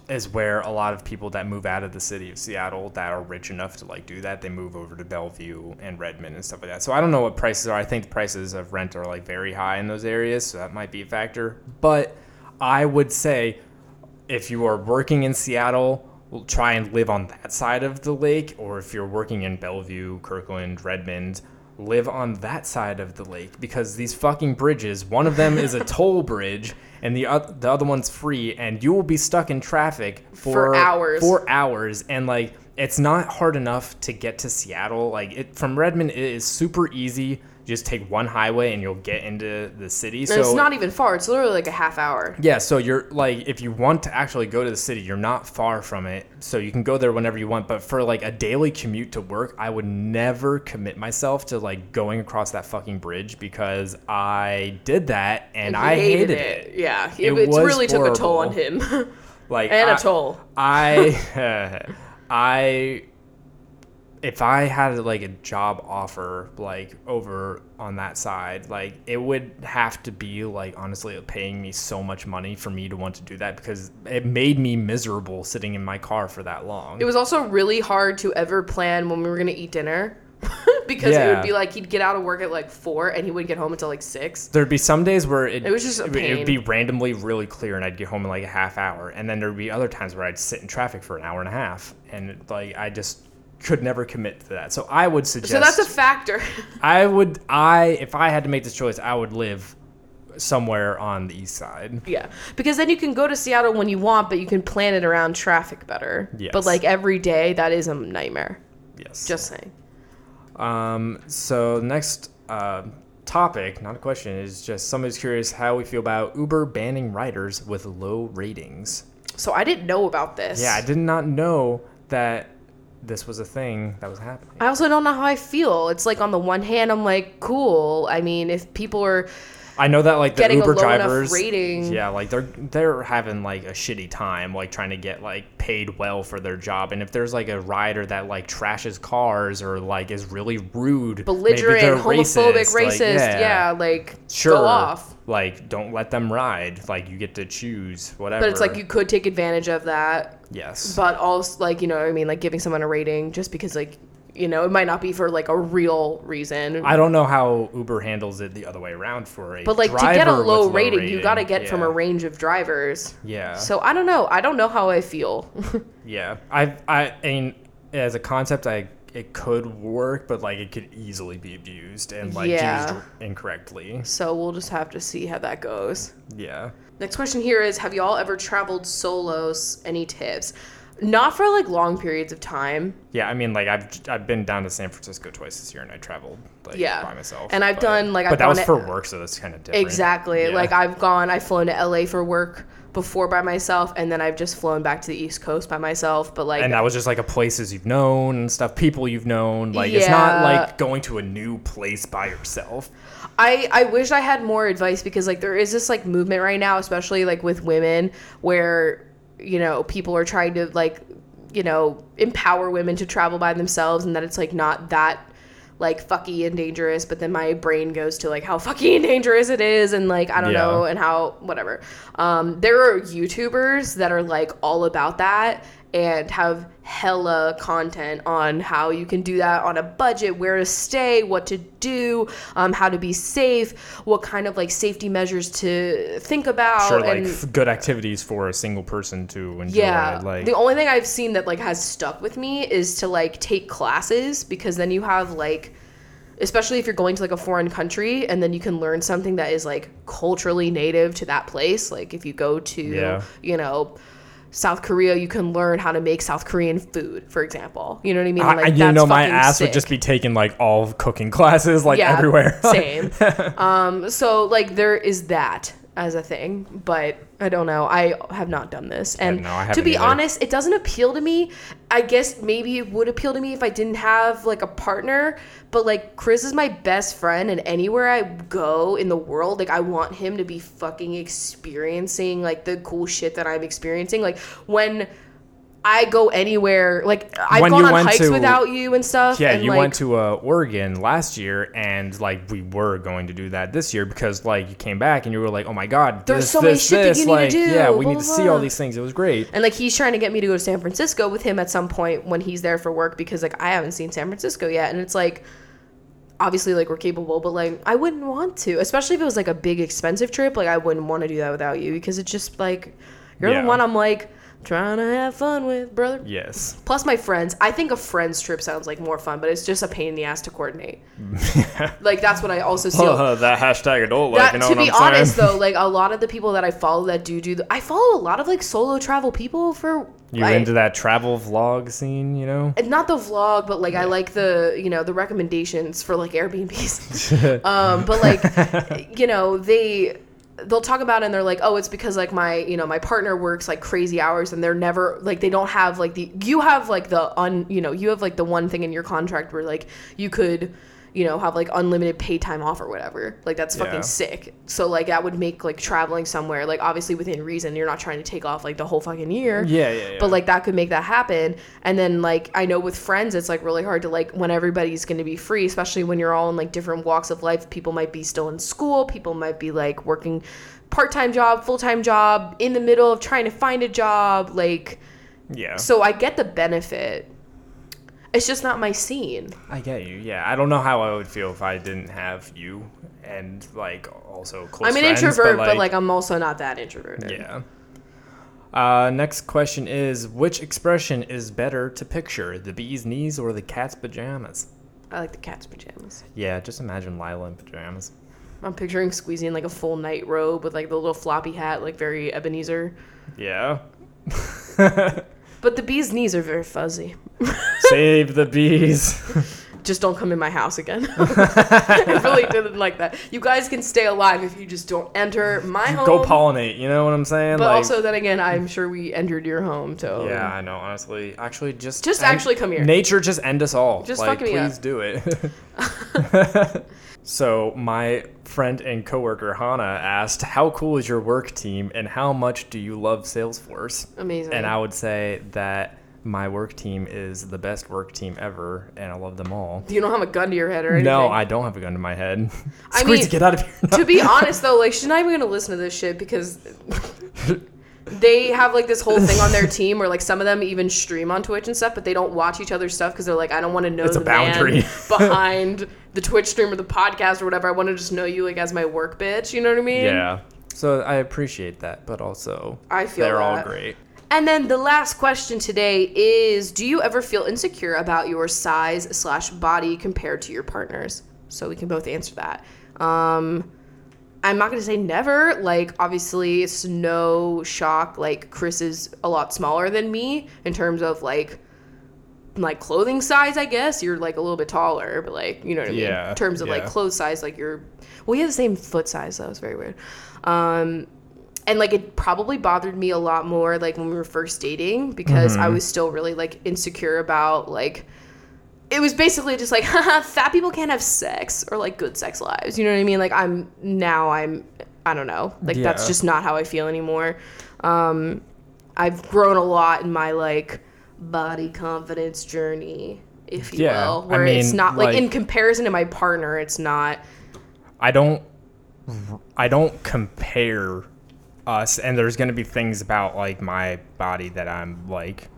is where a lot of people that move out of the city of Seattle that are rich enough to like do that, they move over to Bellevue and Redmond and stuff like that. So I don't know what prices are. I think the prices of rent are like very high in those areas, so that might be a factor. But I would say if you are working in Seattle, we'll try and live on that side of the lake, or if you're working in Bellevue, Kirkland, Redmond, live on that side of the lake because these fucking bridges, one of them is a toll bridge and the other the other one's free and you will be stuck in traffic for, For hours. For hours and like it's not hard enough to get to Seattle. Like it from Redmond it is super easy. Just take one highway and you'll get into the city. And so it's not even far. It's literally like a half hour. yeah, so you're like, if you want to actually go to the city, you're not far from it. So you can go there whenever you want. But for like a daily commute to work, I would never commit myself to like going across that fucking bridge because I did that and I hated, it. Yeah, It it, really took a toll on him. Like and I- a toll. I, I, if I had like a job offer like over on that side, like it would have to be like honestly paying me so much money for me to want to do that because it made me miserable sitting in my car for that long. It was also really hard to ever plan when we were gonna eat dinner because it would be like he'd get out of work at like four and he wouldn't get home until like six. There'd be some days where it, It was just a it, would be randomly really clear and I'd get home in like a half hour. And then there'd be other times where I'd sit in traffic for an hour and a half. And like I just could never commit to that. So I would suggest So that's a factor. I would I if I had to make this choice, I would live somewhere on the east side. yeah, because then you can go to Seattle when you want, but you can plan it around traffic better. Yes. But like every day, that is a nightmare. Yes. Just saying. um so next uh topic, not a question, is just somebody's curious how we feel about Uber banning riders with low ratings. So I didn't know about this. Yeah, I did not know that this was a thing that was happening. I also don't know how I feel. It's like on the one hand, I'm like, cool. I mean, if people are I know that like the Uber drivers, rating. yeah, like they're they're having like a shitty time, like trying to get like paid well for their job. And if there's like a rider that like trashes cars or like is really rude, maybe belligerent, homophobic, like, racist, yeah. like sure, go off. like don't let them ride. Like you get to choose whatever. But it's like you could take advantage of that. yes, But also, like, you know, what I mean, like giving someone a rating just because, like, you know, it might not be for like a real reason. I don't know how Uber handles it the other way around for a but like to get a with low rating, you got to get from a range of drivers. Yeah. So I don't know. I don't know how I feel. Yeah, I I mean, as a concept, I it could work, but like it could easily be abused and like Yeah. used incorrectly. so we'll just have to see how that goes. Yeah. Next question here is Have y'all ever traveled solos? Any tips? Not for like long periods of time. Yeah, I mean, like I've I've been down to San Francisco twice this year, and I traveled like Yeah. by myself. And I've but- done, like, but I've that was gone for work, so that's kind of different. Exactly. Yeah. Like I've gone, I've flown to LA for work before by myself, and then I've just flown back to the East Coast by myself. But like, and that was just like a places you've known and stuff, people you've known. Like it's not like going to a new place by yourself. I, I wish I had more advice because like there is this like movement right now, especially like with women, where you know people are trying to like you know empower women to travel by themselves, and that it's like not that like fucky and dangerous. But then my brain goes to like how fucky and dangerous it is, and like I don't Yeah. know, and how whatever. Um, there are YouTubers that are like all about that. And have hella content on how you can do that on a budget, where to stay, what to do, um, how to be safe, what kind of like safety measures to think about. Sure, like f- good activities for a single person to enjoy. yeah, like the only thing I've seen that like has stuck with me is to like take classes because then you have like especially if you're going to like a foreign country and then you can learn something that is like culturally native to that place like if you go to Yeah. you know South Korea you can learn how to make South Korean food for example you know what I mean I, you know, my ass would just be taking like all cooking classes like yeah, everywhere. same. um, so like there is that as a thing, but I don't know. I have not done this, and no, to be either. honest, it doesn't appeal to me. I guess maybe it would appeal to me if I didn't have like a partner. But like Chris is my best friend, and anywhere I go in the world, like I want him to be fucking experiencing like the cool shit that I'm experiencing. Like when. I go anywhere, like I've When gone on hikes to- without you and stuff. Yeah, and, you like, went to uh, Oregon last year, and like we were going to do that this year because like you came back and you were like, "Oh my god, There's this, so many this, shit that this, you need to like, do, Yeah, we blah, need to blah, see all these things. It was great. And like he's trying to get me to go to San Francisco with him at some point when he's there for work because like I haven't seen San Francisco yet and it's like obviously like we're capable but like I wouldn't want to especially if it was like a big expensive trip like I wouldn't want to do that without you because it's just like you're Yeah. the one I'm like trying to have fun with brother Yes. plus my friends I think a friends trip sounds like more fun but it's just a pain in the ass to coordinate like that's what I also see that hashtag adult that, to be honest though like a lot of the people that I follow that do do the, I follow a lot of like solo travel people for you I- into that travel vlog scene, you know? not the vlog, but like I like the you know the recommendations for like Airbnbs. um, but like you know they they'll talk about it and they're like, oh, it's because like my you know my partner works like crazy hours and they're never like they don't have like the you have like the un you know you have like the one thing in your contract where like you could you know have like unlimited pay time off or whatever like that's fucking Yeah. sick so like that would make like traveling somewhere like obviously within reason you're not trying to take off like the whole fucking year Yeah, yeah, yeah. but like that could make that happen and then like i know with friends it's like really hard to like when everybody's going to be free especially when you're all in like different walks of life people might be still in school people might be like working part-time job full-time job in the middle of trying to find a job like yeah. so i get the benefit it's just not my scene I get you. Yeah, I don't know how I would feel if I didn't have you and like also close i'm an friends, introvert but like, i'm also not that introverted Yeah. Uh, next question is which expression is better to picture, the bee's knees or the cat's pajamas? i like the cat's pajamas Yeah, just imagine Lila in pajamas. i'm picturing squeezing like a full night robe with like the little floppy hat like very ebenezer Yeah. but the bee's knees are very fuzzy Save the bees. just don't come in my house again. I really didn't like that. You guys can stay alive if you just don't enter my home. Go pollinate, you know what I'm saying? But like, also, then again, I'm sure we entered your home, so yeah, I know. Honestly, actually, just Just end- actually come here. Nature, just end us all. Just like, fuck me please up. do it. so my friend and coworker Hannah asked, "How cool is your work team, and how much do you love Salesforce?" amazing. And I would say that my work team is the best work team ever, and I love them all. you don't have a gun to your head or anything. No, I don't have a gun to my head. I Squeeze, mean, get out of here. to be honest though, like she's not even gonna listen to this shit because they have like this whole thing on their team where like some of them even stream on Twitch and stuff, but they don't watch each other's stuff because they're like, I don't want to know It's the man boundary. behind the Twitch stream or the podcast or whatever. I want to just know you like as my work bitch. You know what I mean? yeah. So I appreciate that, but also I feel they're all great. And then the last question today is Do you ever feel insecure about your size slash body compared to your partners? So we can both answer that. Um, I'm not gonna say never. Like, obviously, it's no shock. Like, Chris is a lot smaller than me in terms of like, like clothing size. I guess you're like a little bit taller, but like, you know what I mean. Yeah, In terms of like clothes size, like you're. Well, we have the same foot size. That was very weird. Um, and like it probably bothered me a lot more like when we were first dating because Mm-hmm. I was still really like insecure about like it was basically just like haha fat people can't have sex or like good sex lives. You know what I mean? Like I'm now I'm I don't know. Like that's just not how I feel anymore. Um I've grown a lot in my like body confidence journey if you Yeah, will I where it's not like, in comparison to my partner it's not I don't I don't compare us and there's to be things about like my body that I'm like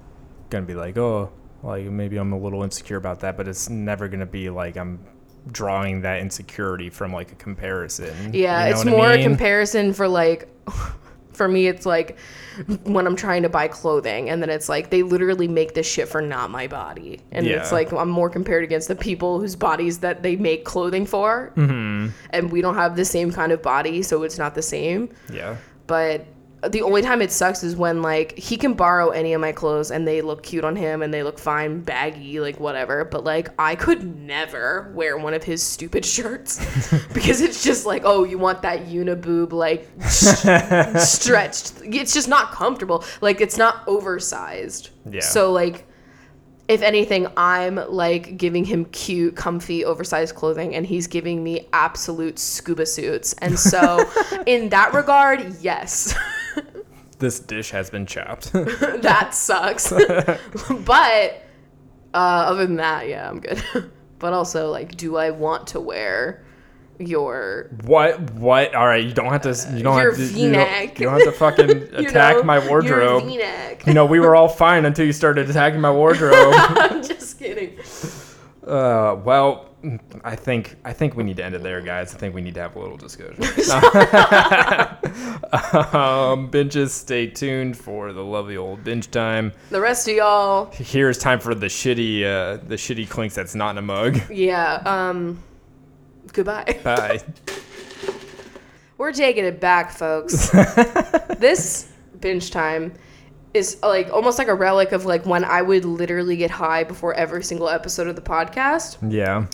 gonna be like, oh, like maybe I'm a little insecure about that, but it's never gonna be like I'm drawing that insecurity from like a comparison. Yeah, You know it's what I more a comparison for like for me it's like when I'm trying to buy clothing and then it's like they literally make this shit for not my body. And it's like I'm more compared against the people whose bodies that they make clothing for. Mm-hmm. And we don't have the same kind of body, so it's not the same. Yeah. But the only time it sucks is when like he can borrow any of my clothes and they look cute on him and they look fine, baggy, like whatever. But like I could never wear one of his stupid shirts because it's just like, oh, you want that uniboob like s- stretched. It's just not comfortable. Like it's not oversized. Yeah. So like if anything, I'm like giving him cute, comfy, oversized clothing, and he's giving me absolute scuba suits. And so, in that regard, yes, This dish has been chopped. that sucks. but uh, other than that, yeah, I'm good. but also, like, do I want to wear your what? What? All right, you don't have to. You don't Your have to. You don't, you don't have to fucking attack know, my wardrobe. You know, we were all fine until you started attacking my wardrobe. I'm just kidding. Uh, well, I think I think we need to end it there, guys. I think we need to have a little discussion. um, binges, stay tuned for the lovely old binge time. The rest of y'all, Here's time for the shitty, uh, the shitty clinks that's not in a mug. yeah. Um, goodbye. Bye. We're taking it back, folks. this binge time is like almost like a relic of like when I would literally get high before every single episode of the podcast. Yeah.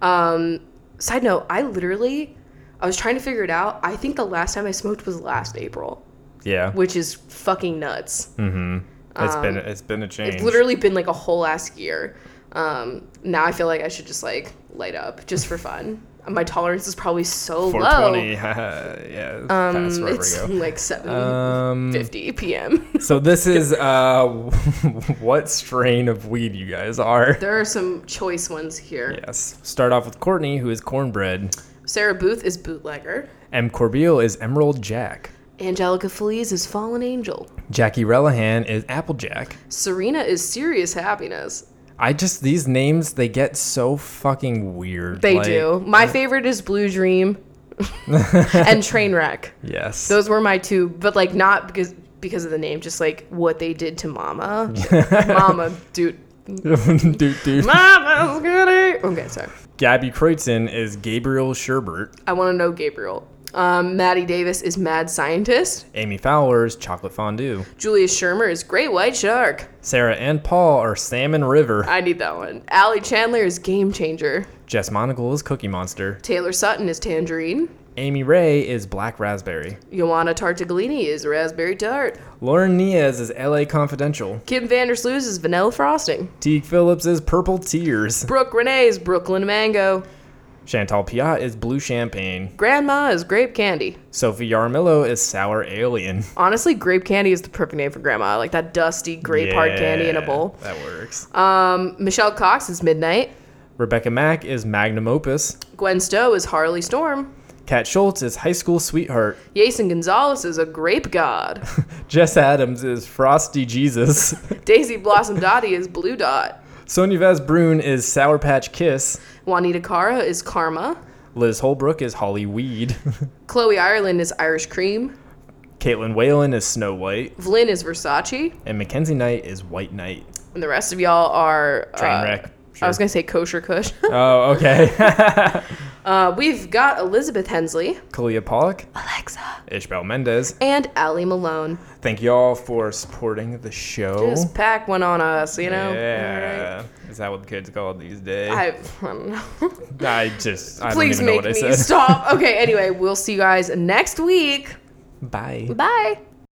Um, side note, I literally, I was trying to figure it out. I think the last time I smoked was last April, Yeah. which is fucking nuts. It's been it's been a change. It's literally been like a whole ass year. Um, now I feel like I should just like light up just for fun. My tolerance is probably so low. 420. yeah. Um, it's like seven Um, fifty p.m. so this is uh, what strain of weed you guys are? there are some choice ones here. Yes. Start off with Courtney, who is cornbread. Sarah Booth is bootlegger. M. Corbeil is Emerald Jack. Angelica Feliz is fallen angel. Jackie Relihan is Applejack. Serena is serious happiness. I just these names they get so fucking weird. They like- do. My favorite is Blue Dream and Trainwreck. Yes. Those were my two, but like not because because of the name, just like what they did to Mama. Mama, dude. dude, dude. Mama's goody. Okay, sorry. Gabby Kreutzen is Gabriel Sherbert. I want to know Gabriel. Um, Maddie Davis is mad scientist. Amy Fowler is Chocolate Fondue. Julia Shermer is great white shark. Sarah and Paul are Salmon River. I need that one. Allie Chandler is game changer. Jess Monagle is Cookie Monster. Taylor Sutton is tangerine. Amy Ray is Black Raspberry. Joanna Tartaglini is raspberry tart. Lauren Niaz is LA Confidential. Kim Vandersloos is vanilla frosting. Teague Phillips is Purple Tears. Brooke Renee is Brooklyn mango. Chantal Piat is Blue Champagne. Grandma is grape candy. Sophie Yarmillo is Sour Alien. Honestly, grape candy is the perfect name for grandma. Like that dusty grape hard candy in a bowl. That works. Um, Michelle Cox is midnight. Rebecca Mack is Magnum Opus. Gwen Stowe is Harley Storm. Kat Schultz is High School Sweetheart. Jason Gonzalez is a grape god. Jess Adams is Frosty Jesus. Daisy Blossom Dottie is blue dot. Sonia Vaz Brune is Sour Patch Kiss. Juanita Cara is karma. Liz Holbrook is Holly Weed. Chloe Ireland is Irish cream. Caitlin Whalen is Snow White. Vlyn is Versace. And Mackenzie Knight is White Knight. And the rest of y'all are uh, Trainwreck. I was gonna say kosher kush. Oh, okay. uh, we've got Elizabeth Hensley, Kalia Pollock, Alexa, Ishbel Mendez. and Allie Malone. Thank you all for supporting the show. Just pack one on us, you know. yeah. Is that what the kids call it these days? I, I don't know. I just I Please don't even know make what I me said. stop. Okay, anyway, we'll see you guys next week. Bye. Bye.